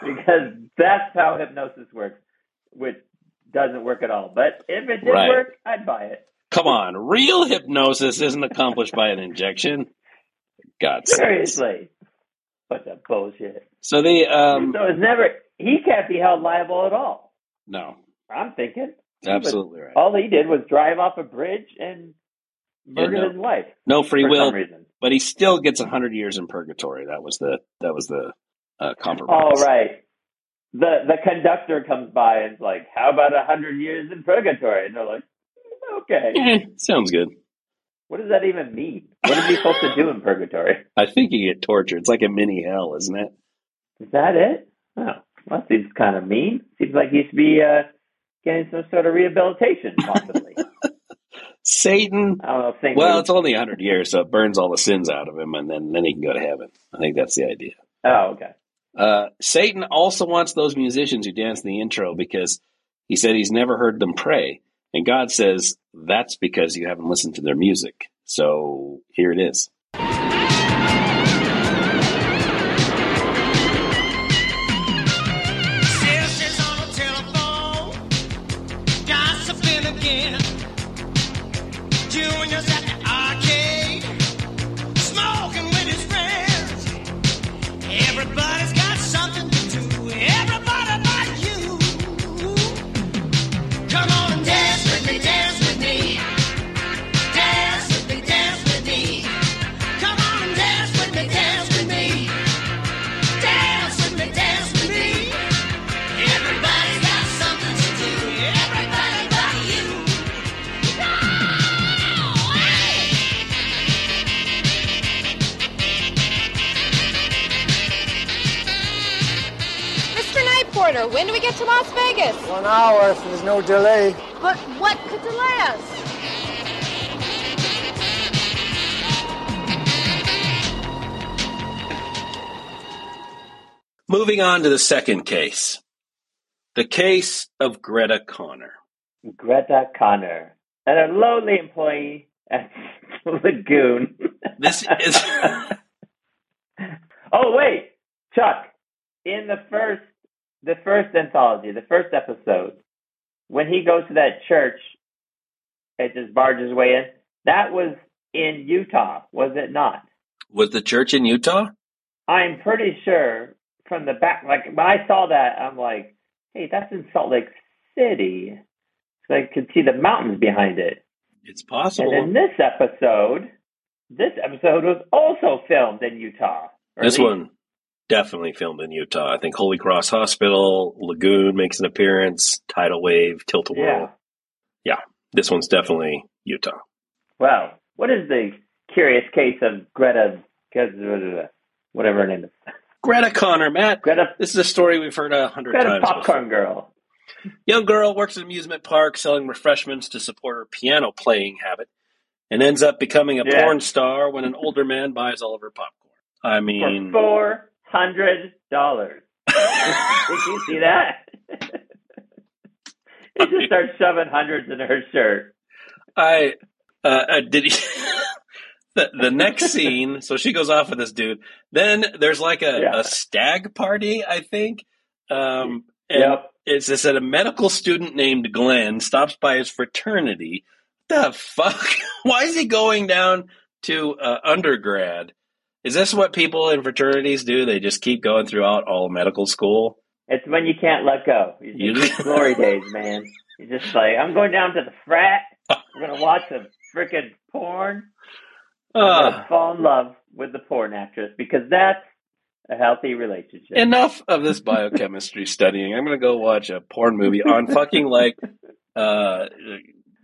[SPEAKER 2] because that's how hypnosis works, which doesn't work at all. But if it did
[SPEAKER 1] Right.
[SPEAKER 2] work, I'd buy it.
[SPEAKER 1] Come on, real hypnosis isn't accomplished by an injection. God,
[SPEAKER 2] Seriously, what the bullshit.
[SPEAKER 1] So the um,
[SPEAKER 2] so it's never. He can't be held liable at all.
[SPEAKER 1] no,
[SPEAKER 2] I'm thinking.
[SPEAKER 1] absolutely right.
[SPEAKER 2] All he did was drive off a bridge and murder
[SPEAKER 1] Yeah, no.
[SPEAKER 2] his wife
[SPEAKER 1] No free will, but he still gets a hundred years in purgatory. That was the that was the uh, compromise.
[SPEAKER 2] All right. The the conductor comes by and's like, "How about a hundred years in purgatory?" And they're like, "Okay."
[SPEAKER 1] Eh, sounds good.
[SPEAKER 2] What does that even mean? What are he supposed to do in purgatory?
[SPEAKER 1] I think you get tortured. It's like a mini hell, isn't it?
[SPEAKER 2] Is that it? Oh, well, that seems kind of mean. Seems like he should be uh, getting some sort of rehabilitation, possibly.
[SPEAKER 1] Satan.
[SPEAKER 2] I don't know.
[SPEAKER 1] Well,
[SPEAKER 2] Luke.
[SPEAKER 1] it's only a hundred years, so it burns all the sins out of him, and then then he can go to heaven. I think that's the idea.
[SPEAKER 2] oh, okay.
[SPEAKER 1] Uh, Satan also wants those musicians who dance in the intro because he said he's never heard them pray. And God says that's because you haven't listened to their music. So here it is.
[SPEAKER 3] To
[SPEAKER 4] Las Vegas?
[SPEAKER 5] One hour if there's no delay.
[SPEAKER 4] But what could delay us?
[SPEAKER 1] Moving on to the second case. The case of Greta Connor.
[SPEAKER 2] Greta Connor, and a lowly employee at Lagoon.
[SPEAKER 1] This is
[SPEAKER 2] oh wait, Chuck. In the first, the first anthology, the first episode, when he goes to that church and just barges way in, that was in Utah, was it not?
[SPEAKER 1] was the church in Utah?
[SPEAKER 2] I'm pretty sure from the back, like when I saw that, I'm like, hey, that's in Salt Lake City. So I could see the mountains behind it.
[SPEAKER 1] It's possible.
[SPEAKER 2] And in this episode, this episode was also filmed in Utah.
[SPEAKER 1] This one definitely filmed in Utah. I think Holy Cross Hospital, Lagoon makes an appearance, Tidal Wave, Tilt a Whirl.
[SPEAKER 2] Yeah.
[SPEAKER 1] yeah, This one's definitely Utah.
[SPEAKER 2] Well, what is the curious case of Greta, whatever her name is?
[SPEAKER 1] Greta Connor, Matt.
[SPEAKER 2] Greta,
[SPEAKER 1] This is a story we've heard a hundred
[SPEAKER 2] Greta
[SPEAKER 1] times. before.
[SPEAKER 2] Popcorn Girl.
[SPEAKER 1] Young girl works at an amusement park selling refreshments to support her piano playing habit and ends up becoming a
[SPEAKER 2] Yeah.
[SPEAKER 1] porn star when an older man buys all of her popcorn. I
[SPEAKER 2] For
[SPEAKER 1] mean,
[SPEAKER 2] four hundred dollars. Did you see that? he just starts shoving hundreds in her shirt.
[SPEAKER 1] I uh, uh, did he, the the next scene. So she goes off with this dude. Then there's like a,
[SPEAKER 2] Yeah.
[SPEAKER 1] a stag party, I think. Um, and
[SPEAKER 2] Yep.
[SPEAKER 1] it's just that a medical student named Glenn stops by his fraternity. The fuck? Why is he going down to uh, undergrad? Is this what people in fraternities do? They just keep going throughout all medical school.
[SPEAKER 2] It's when you can't let go. You
[SPEAKER 1] You-
[SPEAKER 2] just glory days, man. You're just like, I'm going down to the frat. We're gonna watch some freaking porn. I'm
[SPEAKER 1] Uh,
[SPEAKER 2] gonna fall in love with the porn actress because that's a healthy relationship.
[SPEAKER 1] enough of this biochemistry studying. I'm going to go watch a porn movie on fucking like uh,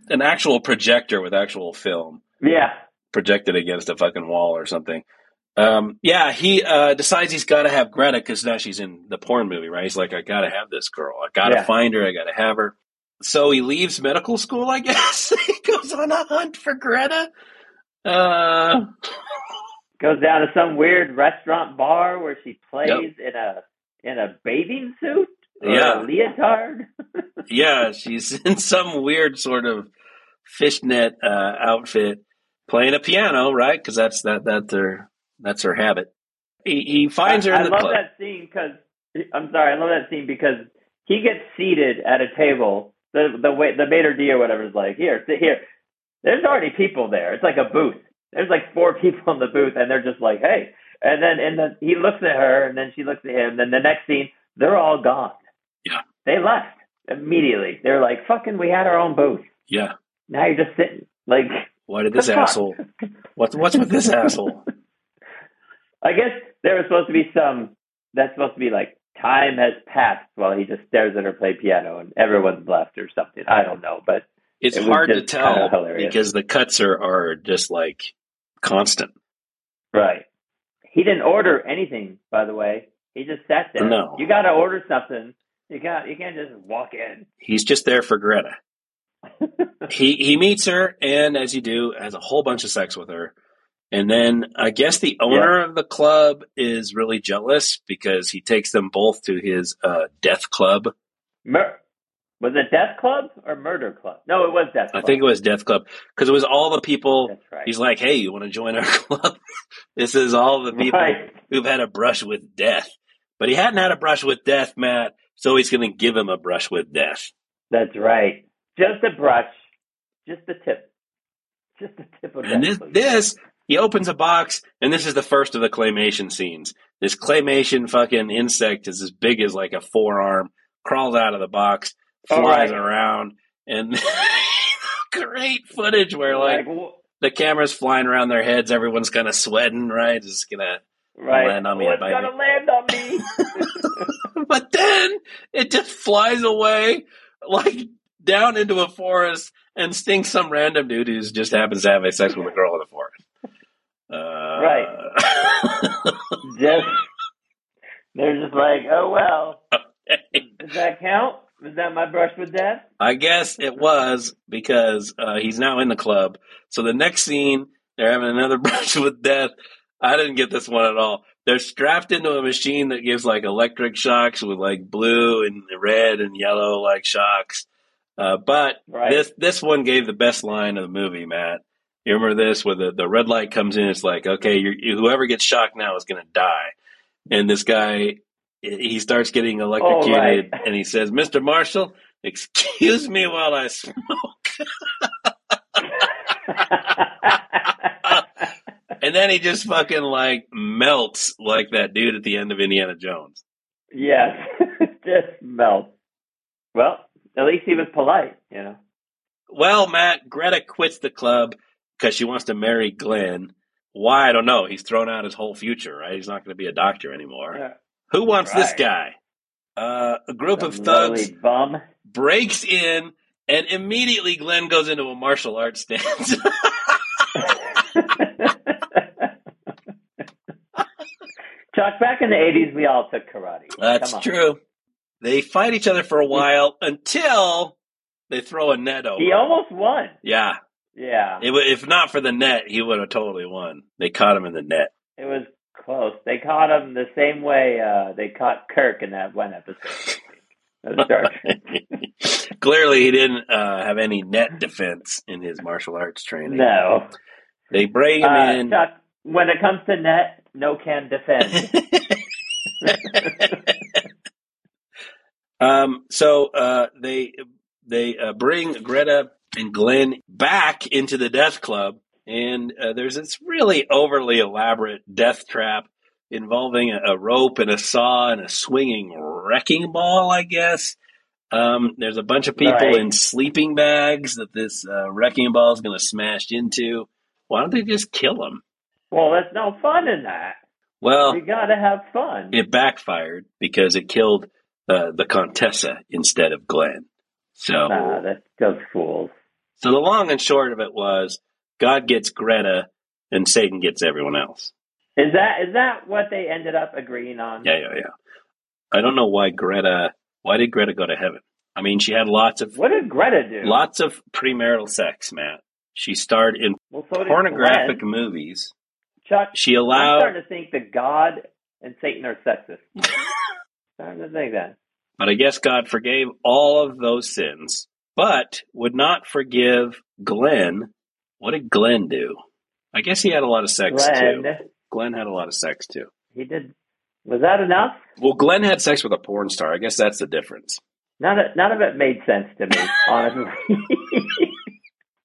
[SPEAKER 1] an actual projector with actual film
[SPEAKER 2] yeah.
[SPEAKER 1] projected against a fucking wall or something. Um, yeah, he uh, decides he's got to have Greta because now she's in the porn movie, right? He's like, I got to have this girl. I got to
[SPEAKER 2] Yeah.
[SPEAKER 1] find her. I got to have her. So he leaves medical school, I guess. he goes on a hunt for Greta. Uh,
[SPEAKER 2] Goes down to some weird restaurant bar where she plays in a in a bathing suit
[SPEAKER 1] Yeah.
[SPEAKER 2] a leotard.
[SPEAKER 1] yeah, she's in some weird sort of fishnet uh, outfit, playing a piano, right? Because that's that that their that's her habit. He, he finds her
[SPEAKER 2] I,
[SPEAKER 1] in
[SPEAKER 2] I
[SPEAKER 1] the
[SPEAKER 2] love
[SPEAKER 1] club.
[SPEAKER 2] that scene because I'm sorry, I love that scene because he gets seated at a table. The the way the maitre d or whatever is like, here, sit here. There's already people there. It's like a booth. There's like four people in the booth, and they're just like, hey. And then and then he looks at her, and then she looks at him. And then the next scene, they're all gone.
[SPEAKER 1] Yeah.
[SPEAKER 2] They left immediately. They're like, fucking, we had our own booth.
[SPEAKER 1] Yeah.
[SPEAKER 2] Now you're just sitting. Like,
[SPEAKER 1] Why did this asshole? What's what's with this asshole?
[SPEAKER 2] I guess there was supposed to be some. That's supposed to be like time has passed while he just stares at her play piano and everyone's left or something. I don't know, but
[SPEAKER 1] It's
[SPEAKER 2] It
[SPEAKER 1] hard to tell because the cuts are are just like constant.
[SPEAKER 2] right. He didn't order anything, by the way. He just sat there.
[SPEAKER 1] No.
[SPEAKER 2] You got to order something. You got. You can't just walk in.
[SPEAKER 1] He's just there for Greta. he he meets her and as you do has a whole bunch of sex with her and then i guess the owner of the club is really jealous because he takes them both to his uh, death club
[SPEAKER 2] Mur- was it Death Club or Murder Club? No, it was Death Club.
[SPEAKER 1] i think it was death club because it was all the people
[SPEAKER 2] That's right.
[SPEAKER 1] he's like hey you want to join our club this is all the people
[SPEAKER 2] Right.
[SPEAKER 1] who've had a brush with death but he hadn't had a brush with death matt so he's going to give him a brush with death
[SPEAKER 2] That's right. Just a brush. Just the tip. Just the tip of
[SPEAKER 1] And this, he opens a box, and this is the first of the claymation scenes. This claymation fucking insect is as big as like a forearm, crawls out of the box, flies
[SPEAKER 2] right.
[SPEAKER 1] around, and great footage where like the camera's flying around their heads, everyone's kind of sweating, right? It's gonna,
[SPEAKER 2] right.
[SPEAKER 1] land on me It's
[SPEAKER 2] gonna land on me?
[SPEAKER 1] but then it just flies away like down into a forest and stings some random dude who just happens to have a sex with a girl in the forest. Uh, right.
[SPEAKER 2] just they're just like, oh well. Does that count? Is that my brush with death?
[SPEAKER 1] I guess it was because uh, he's now in the club. So the next scene, they're having another brush with death. I didn't get this one at all. They're strapped into a machine that gives like electric shocks with like blue and red and yellow like shocks. Uh, but
[SPEAKER 2] Right.
[SPEAKER 1] this this one gave the best line of the movie, Matt. You remember this where the, the red light comes in? It's like, okay, you're, you, whoever gets shocked now is going to die. And this guy, he starts getting electrocuted, oh,
[SPEAKER 2] right.
[SPEAKER 1] and he says, "Mr. Marshall, excuse me while I smoke." And then he just fucking like melts like that dude at the end of Indiana Jones.
[SPEAKER 2] yes. just melt. Well, at least he was polite, you know.
[SPEAKER 1] Well, Matt, Greta quits the club because she wants to marry Glenn. Why? I don't know. He's thrown out his whole future, right? He's not going to be a doctor anymore.
[SPEAKER 2] Yeah.
[SPEAKER 1] Who wants this guy? Uh, a group of thugs
[SPEAKER 2] bum.
[SPEAKER 1] breaks in, and immediately Glenn goes into a martial arts stance.
[SPEAKER 2] Chuck, back in the eighties we all took karate.
[SPEAKER 1] That's true. They fight each other for a while until they throw a net over.
[SPEAKER 2] He almost won.
[SPEAKER 1] yeah.
[SPEAKER 2] Yeah.
[SPEAKER 1] It, if not for the net, he would have totally won. They caught him in the net.
[SPEAKER 2] It was close. They caught him the same way uh, they caught Kirk in that one episode. of Star Trek.
[SPEAKER 1] Clearly, he didn't uh, have any net defense in his martial arts training.
[SPEAKER 2] No.
[SPEAKER 1] They bring him
[SPEAKER 2] Uh,
[SPEAKER 1] in.
[SPEAKER 2] Chuck, when it comes to net, no can defend.
[SPEAKER 1] um, so uh, they they uh, bring Greta and Glenn back into the death club, and uh, there's this really overly elaborate death trap involving a, a rope and a saw and a swinging wrecking ball. I guess um, there's a bunch of people
[SPEAKER 2] Right.
[SPEAKER 1] in sleeping bags that this uh, wrecking ball is going to smash into. Why don't they just kill them?
[SPEAKER 2] well, there's no fun in that.
[SPEAKER 1] Well,
[SPEAKER 2] You gotta have fun.
[SPEAKER 1] it backfired because it killed uh, the Contessa instead of Glenn. So,
[SPEAKER 2] Nah, that's those fools.
[SPEAKER 1] So the long and short of it was God gets Greta and Satan gets everyone else.
[SPEAKER 2] Is that is that what they ended up agreeing on?
[SPEAKER 1] Yeah, yeah, yeah. I don't know why Greta. Why did Greta go to heaven? I mean, she had lots of
[SPEAKER 2] What did Greta do?
[SPEAKER 1] lots of premarital sex, Matt. She starred in
[SPEAKER 2] well, so
[SPEAKER 1] pornographic
[SPEAKER 2] Glenn.
[SPEAKER 1] movies.
[SPEAKER 2] Chuck,
[SPEAKER 1] She allowed.
[SPEAKER 2] I'm starting to think that God and Satan are sexist. starting to think that.
[SPEAKER 1] but I guess God forgave all of those sins, but would not forgive Glenn. What did Glenn do? I guess he had a lot of sex
[SPEAKER 2] Glenn,
[SPEAKER 1] too. Glenn had a lot of sex too.
[SPEAKER 2] he did. Was that enough?
[SPEAKER 1] Well, Glenn had sex with a porn star. I guess that's the difference.
[SPEAKER 2] None of, none of it made sense to me, honestly.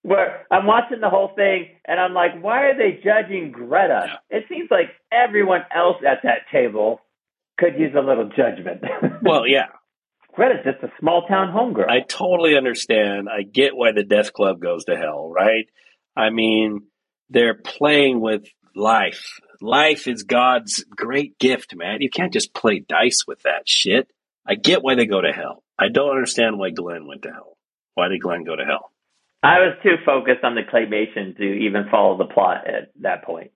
[SPEAKER 2] Where I'm watching the whole thing and I'm like, why are they judging Greta? It seems like everyone else at that table could use a little judgment.
[SPEAKER 1] Well, yeah,
[SPEAKER 2] Greta's just a small town homegirl.
[SPEAKER 1] I totally understand. I get why the Death Club goes to hell, right? I mean, they're playing with life. Life is God's great gift, man. You can't just play dice with that shit. I get why they go to hell. I don't understand why Glenn went to hell. Why did Glenn go to hell?
[SPEAKER 2] I was too focused on the claymation to even follow the plot at that point.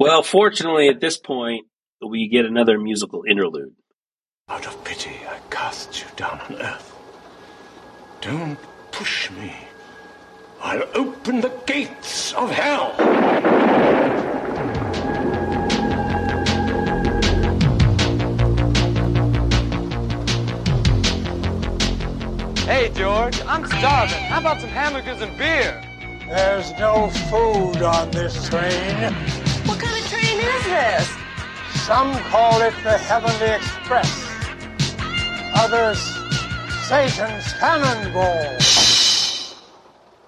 [SPEAKER 1] Well, fortunately, at this point, we get another musical interlude.
[SPEAKER 6] Out of pity, I cast you down on earth. Don't push me. I'll open the gates of hell.
[SPEAKER 5] Hey, George, I'm starving. How about some hamburgers and beer?
[SPEAKER 7] There's no food on this train.
[SPEAKER 4] What kind of train is this?
[SPEAKER 7] Some call it the Heavenly Express. Others, Satan's Cannonball.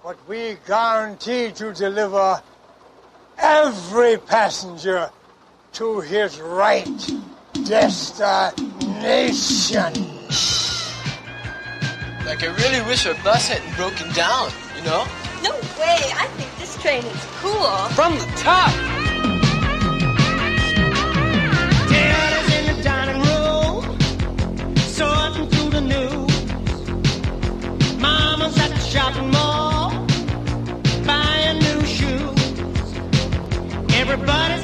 [SPEAKER 7] But we guarantee to deliver every passenger to his right destination.
[SPEAKER 8] Like, I really wish our bus hadn't broken down, you know?
[SPEAKER 4] No way. I think this train is cool.
[SPEAKER 5] From the top!
[SPEAKER 3] The news. Mama's at the shopping mall, buying new shoes. Everybody's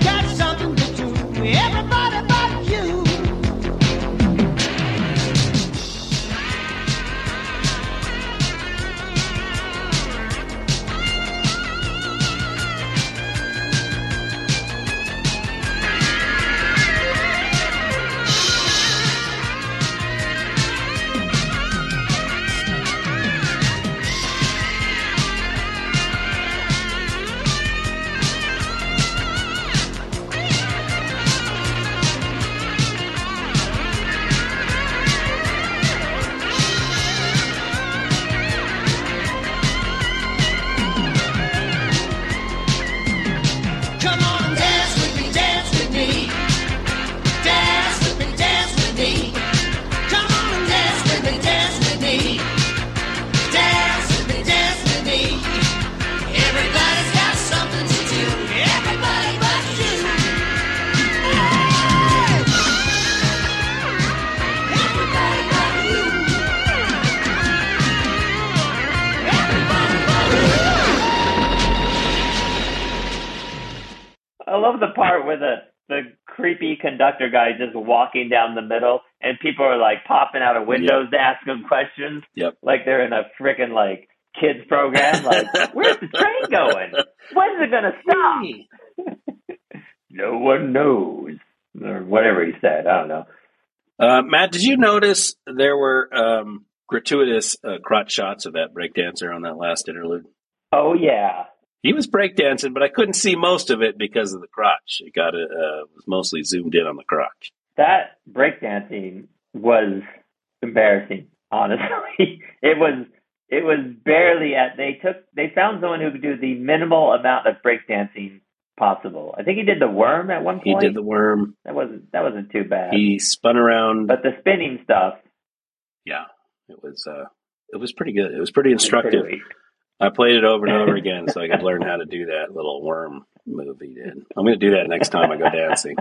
[SPEAKER 2] conductor guy just walking down the middle, and people are like popping out of windows to ask him questions.
[SPEAKER 1] Yep.
[SPEAKER 2] Like they're in a freaking like kids program. Like, where's the train going? When's it gonna stop? no one knows, or whatever he said. I don't know.
[SPEAKER 1] Uh, Matt, did you notice there were um, gratuitous uh, crotch shots of that breakdancer on that last interlude?
[SPEAKER 2] Oh yeah,
[SPEAKER 1] He was breakdancing, but I couldn't see most of it because of the crotch. It got it uh, was mostly zoomed in on the crotch.
[SPEAKER 2] that breakdancing was embarrassing. Honestly, it was. It was barely at. They took. They found someone who could do the minimal amount of breakdancing possible. I think he did the worm at one point.
[SPEAKER 1] He did the worm.
[SPEAKER 2] That wasn't. That wasn't too bad.
[SPEAKER 1] He spun around.
[SPEAKER 2] but the spinning stuff.
[SPEAKER 1] yeah, it was uh, it was pretty good. It was pretty
[SPEAKER 2] was
[SPEAKER 1] instructive.
[SPEAKER 2] pretty weak.
[SPEAKER 1] I played it over and over again so I could learn how to do that little worm move he did. I'm going to do that next time I go dancing.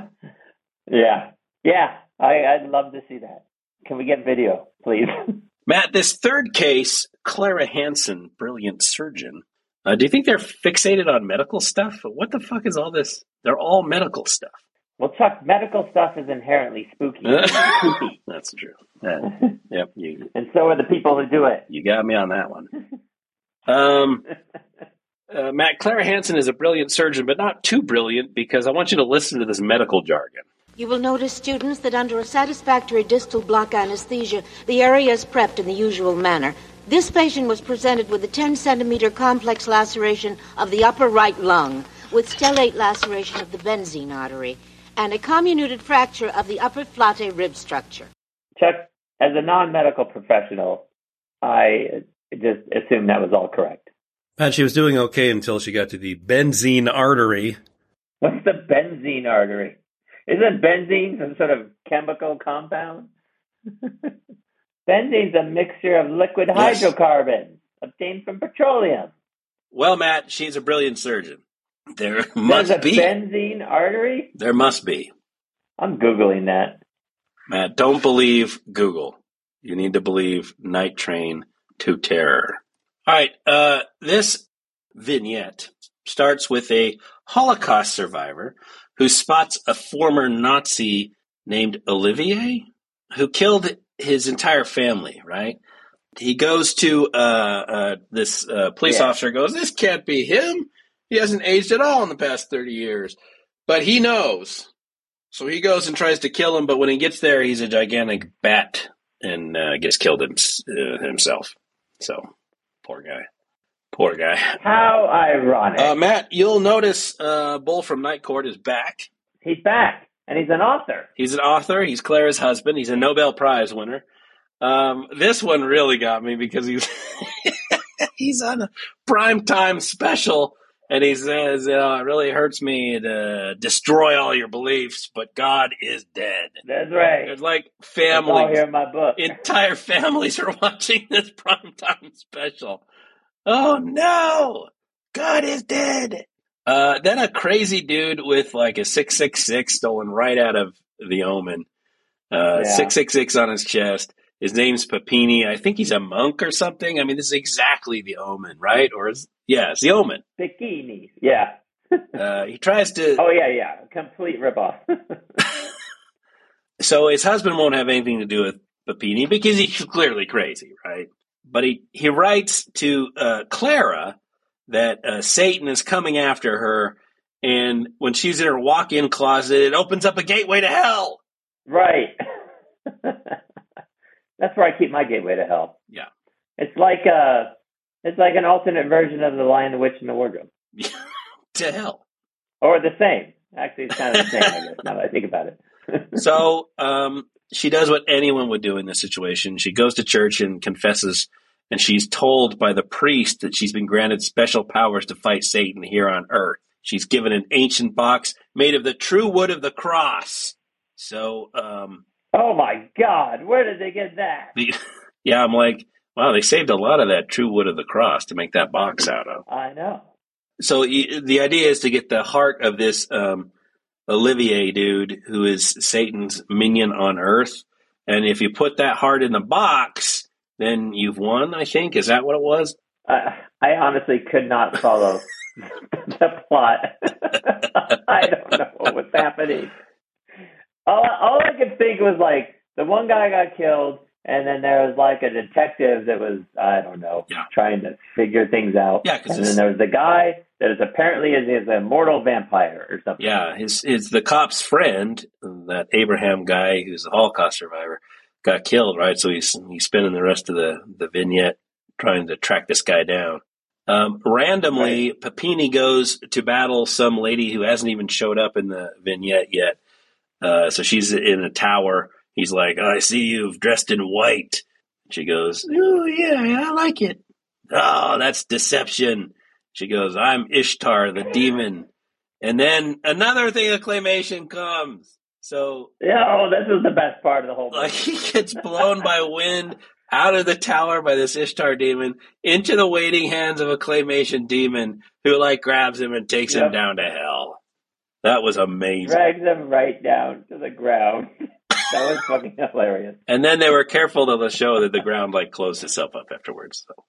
[SPEAKER 2] Yeah, yeah. I, I'd love to see that. Can we get video, please?
[SPEAKER 1] Matt, this third case, Clara Hansen, brilliant surgeon, Uh, do you think they're fixated on medical stuff? What the fuck is all this? They're all medical stuff.
[SPEAKER 2] Well, Chuck, medical stuff is inherently spooky. spooky.
[SPEAKER 1] That's true. Yeah. yep, you
[SPEAKER 2] And so are the people who do it.
[SPEAKER 1] you got me on that one. Um, uh, Matt Clara Hansen is a brilliant surgeon, but not too brilliant because I want you to listen to this medical jargon.
[SPEAKER 9] You will notice, students, that under a satisfactory distal block anesthesia, the area is prepped in the usual manner. This patient was presented with a 10 centimeter complex laceration of the upper right lung, with stellate laceration of the benzene artery, and a comminuted fracture of the upper flatte rib structure.
[SPEAKER 2] Chuck, as a non-medical professional, I just assumed that was all correct.
[SPEAKER 10] And she was doing okay until she got to the benzene artery.
[SPEAKER 2] What's the benzene artery? Isn't benzene some sort of chemical compound? Benzene's a mixture of liquid
[SPEAKER 1] Yes.
[SPEAKER 2] hydrocarbons obtained from petroleum.
[SPEAKER 1] Well, Matt, she's a brilliant surgeon. There
[SPEAKER 2] There's
[SPEAKER 1] must
[SPEAKER 2] a
[SPEAKER 1] be.
[SPEAKER 2] benzene artery?
[SPEAKER 1] There must be.
[SPEAKER 2] I'm Googling that.
[SPEAKER 1] Matt, don't believe Google. You need to believe Night Train to Terror. All right, uh, this vignette starts with a Holocaust survivor who spots a former Nazi named Olivier who killed his entire family, right? He goes to uh, uh, this uh, police
[SPEAKER 2] Yeah.
[SPEAKER 1] officer, goes, This can't be him. He hasn't aged at all in the past 30 years. But he knows. So he goes and tries to kill him, but when he gets there, he's a gigantic bat and uh, gets killed hims- uh, himself. So, poor guy. Poor guy.
[SPEAKER 2] How ironic.
[SPEAKER 1] Uh, Matt, you'll notice uh, Bull from Night Court is back.
[SPEAKER 2] he's back, and he's an author.
[SPEAKER 1] He's an author. He's Clara's husband. He's a Nobel Prize winner. Um, this one really got me because he's he's on a primetime special, and he says, "It really hurts me to destroy all your beliefs, but God is dead."
[SPEAKER 2] That's right.
[SPEAKER 1] It's like
[SPEAKER 2] It's
[SPEAKER 1] families,
[SPEAKER 2] here in my book.
[SPEAKER 1] entire families are watching this primetime special. Oh no, God is dead. Uh, then a crazy dude with like a six six six stolen right out of the Omen. Uh,
[SPEAKER 2] Yeah.
[SPEAKER 1] six six six on his chest. His name's Papini. I think he's a monk or something. I mean, this is exactly the Omen, right? Or is yeah, it's the Omen.
[SPEAKER 2] Bikinis. Yeah.
[SPEAKER 1] Uh, he tries to.
[SPEAKER 2] Oh, yeah, yeah. Complete ripoff.
[SPEAKER 1] So his husband won't have anything to do with Papini because he's clearly crazy, right? But he, he writes to uh, Clara that uh, Satan is coming after her, and when she's in her walk-in closet, it opens up a gateway to hell.
[SPEAKER 2] right. That's where I keep my gateway to hell.
[SPEAKER 1] Yeah.
[SPEAKER 2] It's like uh it's like an alternate version of the Lion, the Witch, and the Wardrobe.
[SPEAKER 1] to hell.
[SPEAKER 2] Or the same. Actually, it's kind of the same, I guess, now that I think about it.
[SPEAKER 1] So um, she does what anyone would do in this situation. She goes to church and confesses, and she's told by the priest that she's been granted special powers to fight Satan here on earth. She's given an ancient box made of the true wood of the cross. So, um,
[SPEAKER 2] oh my God, where did they get that?
[SPEAKER 1] yeah, I'm like, wow, they saved a lot of that true wood of the cross to make that box out of.
[SPEAKER 2] I know.
[SPEAKER 1] So the idea is to get the heart of this um, Olivier dude, who is Satan's minion on Earth, and if you put that heart in the box, then you've won. I think is that what it was?
[SPEAKER 2] Uh, I honestly could not follow the plot. I don't know what was happening. All, all I could think was like the one guy got killed, and then there was like a detective that was I don't know
[SPEAKER 1] Yeah.
[SPEAKER 2] trying to figure things out.
[SPEAKER 1] Yeah,
[SPEAKER 2] and then there was the guy that is apparently is, is a mortal vampire or something.
[SPEAKER 1] Yeah, his his the cop's friend, that Abraham guy who's a Holocaust survivor, got killed. Right, so he's he's spending the rest of the the vignette trying to track this guy down. Um, randomly, Papini goes to battle some lady who hasn't even showed up in the vignette yet. Uh, so she's in a tower. He's like, "I see you've dressed in white." She goes, "Oh yeah, I like it." Oh, that's deception. She goes, "I'm Ishtar, the demon." And then another thing of claymation comes. So
[SPEAKER 2] Yeah, oh, this is the best part of the whole.
[SPEAKER 1] like he gets blown by wind out of the tower by this Ishtar demon into the waiting hands of a claymation demon who like grabs him and takes him down to hell. That was amazing.
[SPEAKER 2] drags them right down to the ground. that was fucking hilarious.
[SPEAKER 1] And then they were careful to show that the ground like closed itself up afterwards. So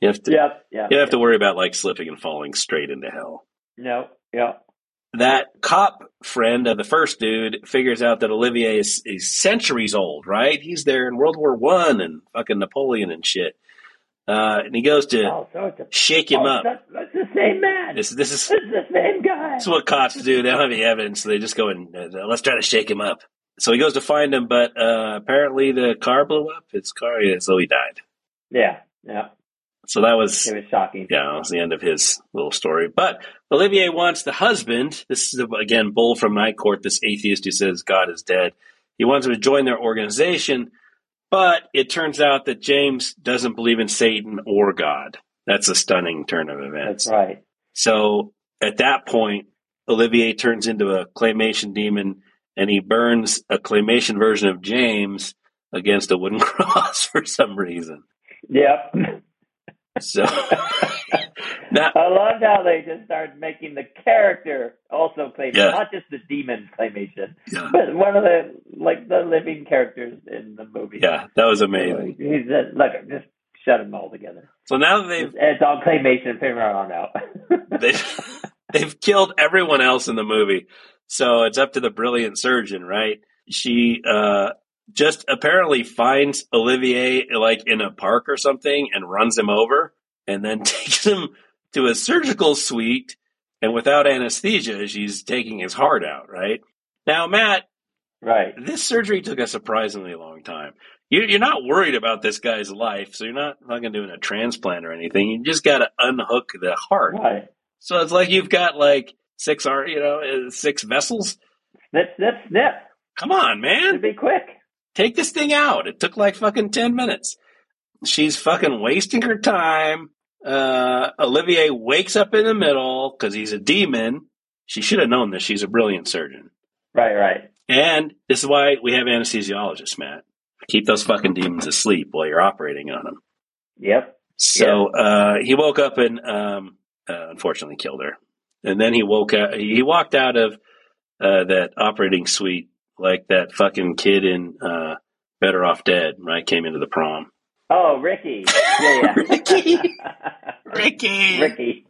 [SPEAKER 1] You have to.
[SPEAKER 2] Yep. Yep.
[SPEAKER 1] You don't have to worry about like slipping and falling straight into hell.
[SPEAKER 2] No. Yep.
[SPEAKER 1] That cop friend of the first dude figures out that Olivier is, is centuries old, right? He's there in World War One and fucking Napoleon and shit. Uh, and he goes to
[SPEAKER 2] Oh, so a,
[SPEAKER 1] shake him
[SPEAKER 2] oh,
[SPEAKER 1] up.
[SPEAKER 2] That's, that's the same man.
[SPEAKER 1] This, this is
[SPEAKER 2] This is the same guy.
[SPEAKER 1] That's what cops do. They don't have any evidence. So they just go and uh, let's try to shake him up. So he goes to find him, but uh, apparently the car blew up. His car, yeah, so he died.
[SPEAKER 2] Yeah. Yeah.
[SPEAKER 1] So that was,
[SPEAKER 2] It was shocking.
[SPEAKER 1] yeah, that was the end of his little story. But Olivier wants the husband. This is again Bull from Night Court, this atheist who says God is dead. He wants him to join their organization, but it turns out that James doesn't believe in Satan or God. That's a stunning turn of events.
[SPEAKER 2] That's right.
[SPEAKER 1] So at that point, Olivier turns into a claymation demon and he burns a claymation version of James against a wooden cross for some reason.
[SPEAKER 2] Yep.
[SPEAKER 1] So now,
[SPEAKER 2] I loved how they just started making the character also claymation,
[SPEAKER 1] Yeah.
[SPEAKER 2] not just the demon claymation,
[SPEAKER 1] yeah,
[SPEAKER 2] but one of the like the living characters in the movie.
[SPEAKER 1] yeah, that was amazing.
[SPEAKER 2] He's just, look, just shut them all together.
[SPEAKER 1] So now that they've
[SPEAKER 2] It's all claymation from on out.
[SPEAKER 1] they've they've killed everyone else in the movie, so it's up to the brilliant surgeon, right? She uh, just apparently finds Olivier like in a park or something and runs him over, and then takes him to a surgical suite. And without anesthesia, she's taking his heart out. Right now, Matt,
[SPEAKER 2] right.
[SPEAKER 1] this surgery took a surprisingly long time. You, you're not worried about this guy's life, so you're not fucking doing a transplant or anything. You just got to unhook the heart.
[SPEAKER 2] Right.
[SPEAKER 1] So it's like you've got like six art, you know, uh, six vessels.
[SPEAKER 2] Snip, snip, snip.
[SPEAKER 1] Come on, man.
[SPEAKER 2] It'd be quick.
[SPEAKER 1] Take this thing out. It took like fucking 10 minutes. She's fucking wasting her time. Uh, Olivier wakes up in the middle because he's a demon. She should have known this. She's a brilliant surgeon.
[SPEAKER 2] Right, right.
[SPEAKER 1] And this is why we have anesthesiologists, Matt. Keep those fucking demons asleep while you're operating on them.
[SPEAKER 2] Yep.
[SPEAKER 1] So uh, he woke up and um, uh, unfortunately killed her. And then he woke out. He walked out of uh, that operating suite like that fucking kid in uh, Better Off Dead. Right, came into the prom.
[SPEAKER 2] Oh, Ricky. Yeah, yeah.
[SPEAKER 1] Ricky. Ricky.
[SPEAKER 2] Ricky.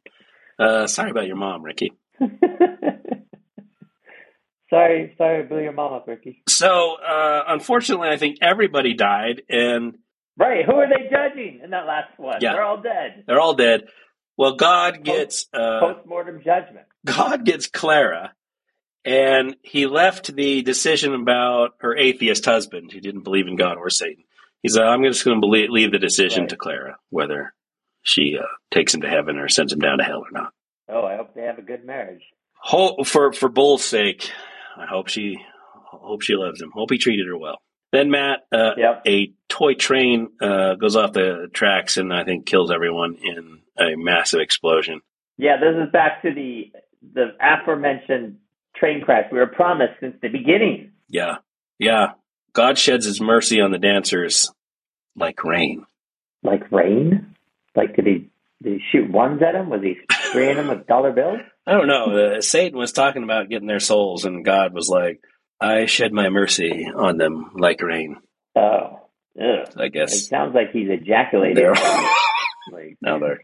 [SPEAKER 1] Uh, sorry about your mom, Ricky.
[SPEAKER 2] sorry, sorry, I blew your mom up, Ricky.
[SPEAKER 1] So uh, unfortunately, I think everybody died, and
[SPEAKER 2] Right. Who are they judging in that last one?
[SPEAKER 1] Yeah.
[SPEAKER 2] They're all dead.
[SPEAKER 1] they're all dead. Well, God gets uh,
[SPEAKER 2] Post mortem judgment.
[SPEAKER 1] God gets Clara, and he left the decision about her atheist husband who didn't believe in God or Satan. He's like, I'm just going to leave the decision
[SPEAKER 2] Right.
[SPEAKER 1] to Clara whether she uh, takes him to heaven or sends him down to hell or not.
[SPEAKER 2] Oh, I hope they have a good marriage.
[SPEAKER 1] Ho- for for Bull's sake, I hope she hope she loves him. Hope he treated her well. Then Matt, uh,
[SPEAKER 2] Yep.
[SPEAKER 1] a toy train uh, goes off the tracks and I think kills everyone in a massive explosion.
[SPEAKER 2] Yeah, this is back to the the aforementioned train crash we were promised since the beginning.
[SPEAKER 1] Yeah, yeah. God sheds His mercy on the dancers like rain.
[SPEAKER 2] Like rain? Like did he did he shoot ones at him? Was he spraying them with dollar bills?
[SPEAKER 1] I don't know. Uh, Satan was talking about getting their souls, and God was like, "I shed my mercy on them like rain."
[SPEAKER 2] Oh. Ugh.
[SPEAKER 1] I guess It
[SPEAKER 2] sounds like he's ejaculating.
[SPEAKER 1] they're
[SPEAKER 2] like,
[SPEAKER 1] now they're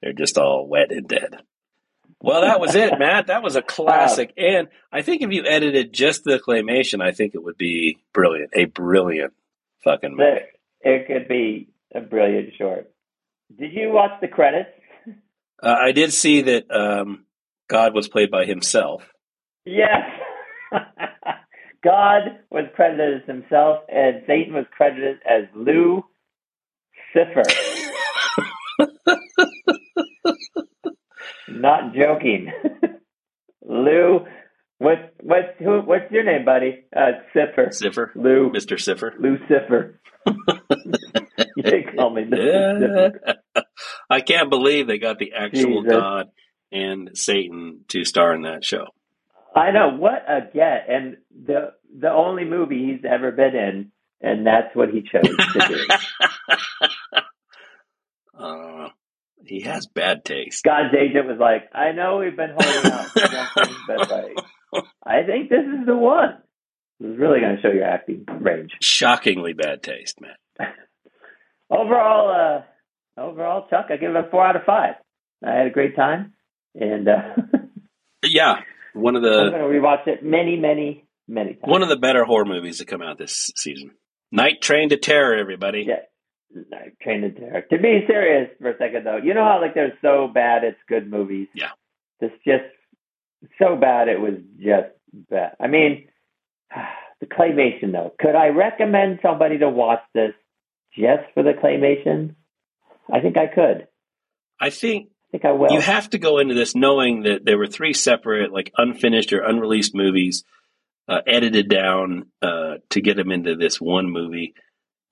[SPEAKER 1] they're just all wet and dead. Well, that was it, Matt. That was a classic, and I think if you edited just the claymation, I think it would be brilliant. A brilliant fucking movie.
[SPEAKER 2] It could be a brilliant short. Did you watch the credits?
[SPEAKER 1] Uh, I did see that um, God was played by himself.
[SPEAKER 2] Yes. God was credited as himself, and Satan was credited as Lou Cipher. Not joking. Lou, what's what's who? What's your name, buddy? Uh, Cipher.
[SPEAKER 1] Cipher,
[SPEAKER 2] Lou.
[SPEAKER 1] Mister Cipher.
[SPEAKER 2] Lou Cipher. you call me Mr.
[SPEAKER 1] Yeah. I can't believe they got the actual
[SPEAKER 2] Jesus.
[SPEAKER 1] God and Satan to star in that show.
[SPEAKER 2] I know what a get, and the the only movie he's ever been in, and that's what he chose to do.
[SPEAKER 1] Uh, he has bad taste.
[SPEAKER 2] God's agent was like, "I know we've been holding out but like, I think this is the one." It was really going to show your acting range.
[SPEAKER 1] Shockingly bad taste, man.
[SPEAKER 2] Overall, uh, overall, Chuck, I give it a four out of five. I had a great time, and uh,
[SPEAKER 1] Yeah, one of the I'm
[SPEAKER 2] going to rewatch it many, many, many times.
[SPEAKER 1] one of the better horror movies to come out this season. Night Train to Terror, everybody.
[SPEAKER 2] Yeah. Night Train to Terror. To be serious for a second, though, you know how like they're so bad it's good movies.
[SPEAKER 1] Yeah.
[SPEAKER 2] It's just so bad it was just bad. I mean, the claymation though. Could I recommend somebody to watch this just for the claymation? I think I could.
[SPEAKER 1] I think
[SPEAKER 2] I think I will.
[SPEAKER 1] you have to go into this knowing that there were three separate, like unfinished or unreleased movies, uh, edited down uh, to get them into this one movie.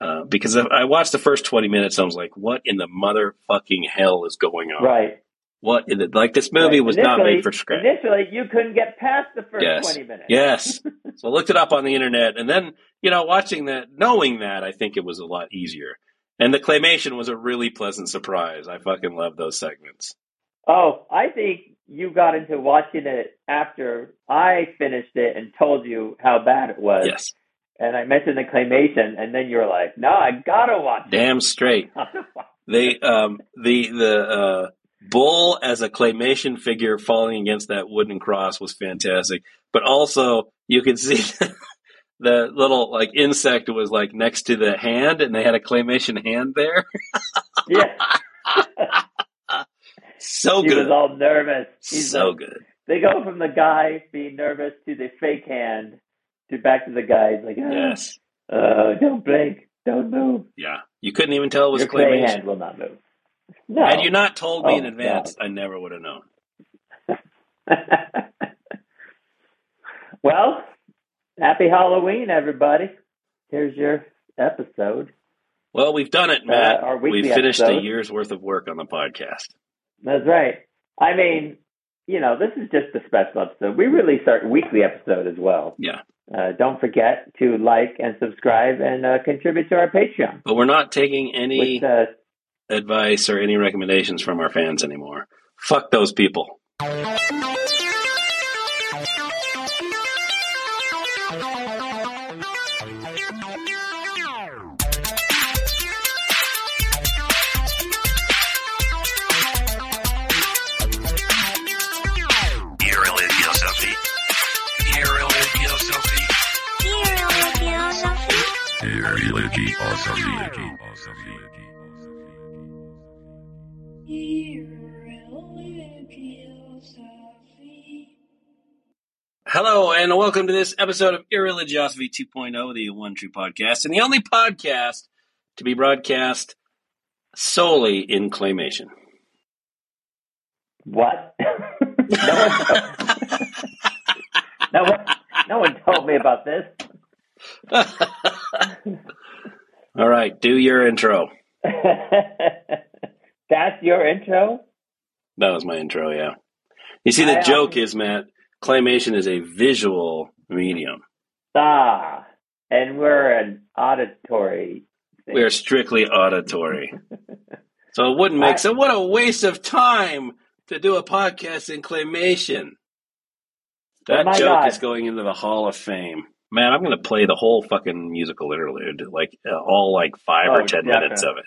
[SPEAKER 1] Uh, because I watched the first twenty minutes, I was like, "What in the motherfucking hell is going on?
[SPEAKER 2] right.
[SPEAKER 1] What in the like? This movie
[SPEAKER 2] Right.
[SPEAKER 1] was not made for scratch."
[SPEAKER 2] Initially, you couldn't get past the first
[SPEAKER 1] Yes.
[SPEAKER 2] 20 minutes.
[SPEAKER 1] Yes. so I looked it up on the internet, and then you know, watching that, knowing that, I think it was a lot easier. And the claymation was a really pleasant surprise. I fucking love those segments.
[SPEAKER 2] Oh, I think you got into watching it after I finished it and told you how bad it was.
[SPEAKER 1] Yes,
[SPEAKER 2] And I mentioned the claymation, and then you were like, "No, I gotta watch it."
[SPEAKER 1] damn straight. They um the the uh bull as a claymation figure falling against that wooden cross was fantastic. But also you could see the little like insect was like next to the hand and they had a claymation hand there.
[SPEAKER 2] yeah,
[SPEAKER 1] So
[SPEAKER 2] he
[SPEAKER 1] good.
[SPEAKER 2] was all nervous. He's
[SPEAKER 1] So
[SPEAKER 2] like-
[SPEAKER 1] good.
[SPEAKER 2] They go from the guy being nervous to the fake hand to back to the guy. He's like, ah,
[SPEAKER 1] Yes.
[SPEAKER 2] uh, don't blink, don't move.
[SPEAKER 1] Yeah. You couldn't even tell it was
[SPEAKER 2] Your clay
[SPEAKER 1] claymation.
[SPEAKER 2] hand will not move. No.
[SPEAKER 1] Had you not told me
[SPEAKER 2] Oh,
[SPEAKER 1] in advance, I never would have known.
[SPEAKER 2] well, happy Halloween, everybody. Here's your episode.
[SPEAKER 1] Well, we've done it, Matt.
[SPEAKER 2] Uh,
[SPEAKER 1] we've finished a year's worth of work on the podcast.
[SPEAKER 2] That's right. I mean, you know, this is just a special episode. We release our weekly episode as well.
[SPEAKER 1] Yeah.
[SPEAKER 2] Uh, don't forget to like and subscribe and uh, contribute to our Patreon.
[SPEAKER 1] But we're not taking any
[SPEAKER 2] Which, uh,
[SPEAKER 1] advice or any recommendations from our fans anymore. Fuck those people. Hello, and welcome to this episode of Irreligiosity 2.0, the One True Podcast, and the only podcast to be broadcast solely in claymation.
[SPEAKER 2] what? no, one, no, one, no one told me about this.
[SPEAKER 1] All right, do your intro.
[SPEAKER 2] That's your intro?
[SPEAKER 1] That was my intro, yeah. You see,
[SPEAKER 2] I,
[SPEAKER 1] the
[SPEAKER 2] um,
[SPEAKER 1] joke is, Matt, claymation is a visual medium.
[SPEAKER 2] Ah, and we're an auditory. Thing.
[SPEAKER 1] We are strictly auditory. so it wouldn't make
[SPEAKER 2] I-
[SPEAKER 1] sense. What a waste of time to do a podcast in claymation. That
[SPEAKER 2] Oh
[SPEAKER 1] joke
[SPEAKER 2] God.
[SPEAKER 1] is going into the Hall of Fame. Man, I'm going to play the whole fucking musical interlude, like uh, all like five or
[SPEAKER 2] Oh,
[SPEAKER 1] ten minutes of it.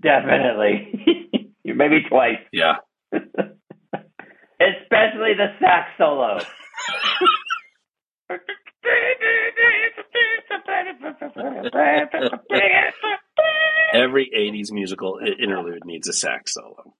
[SPEAKER 2] Definitely. Maybe twice.
[SPEAKER 1] Yeah.
[SPEAKER 2] Especially the sax solo.
[SPEAKER 1] Every 80s musical interlude needs a sax solo.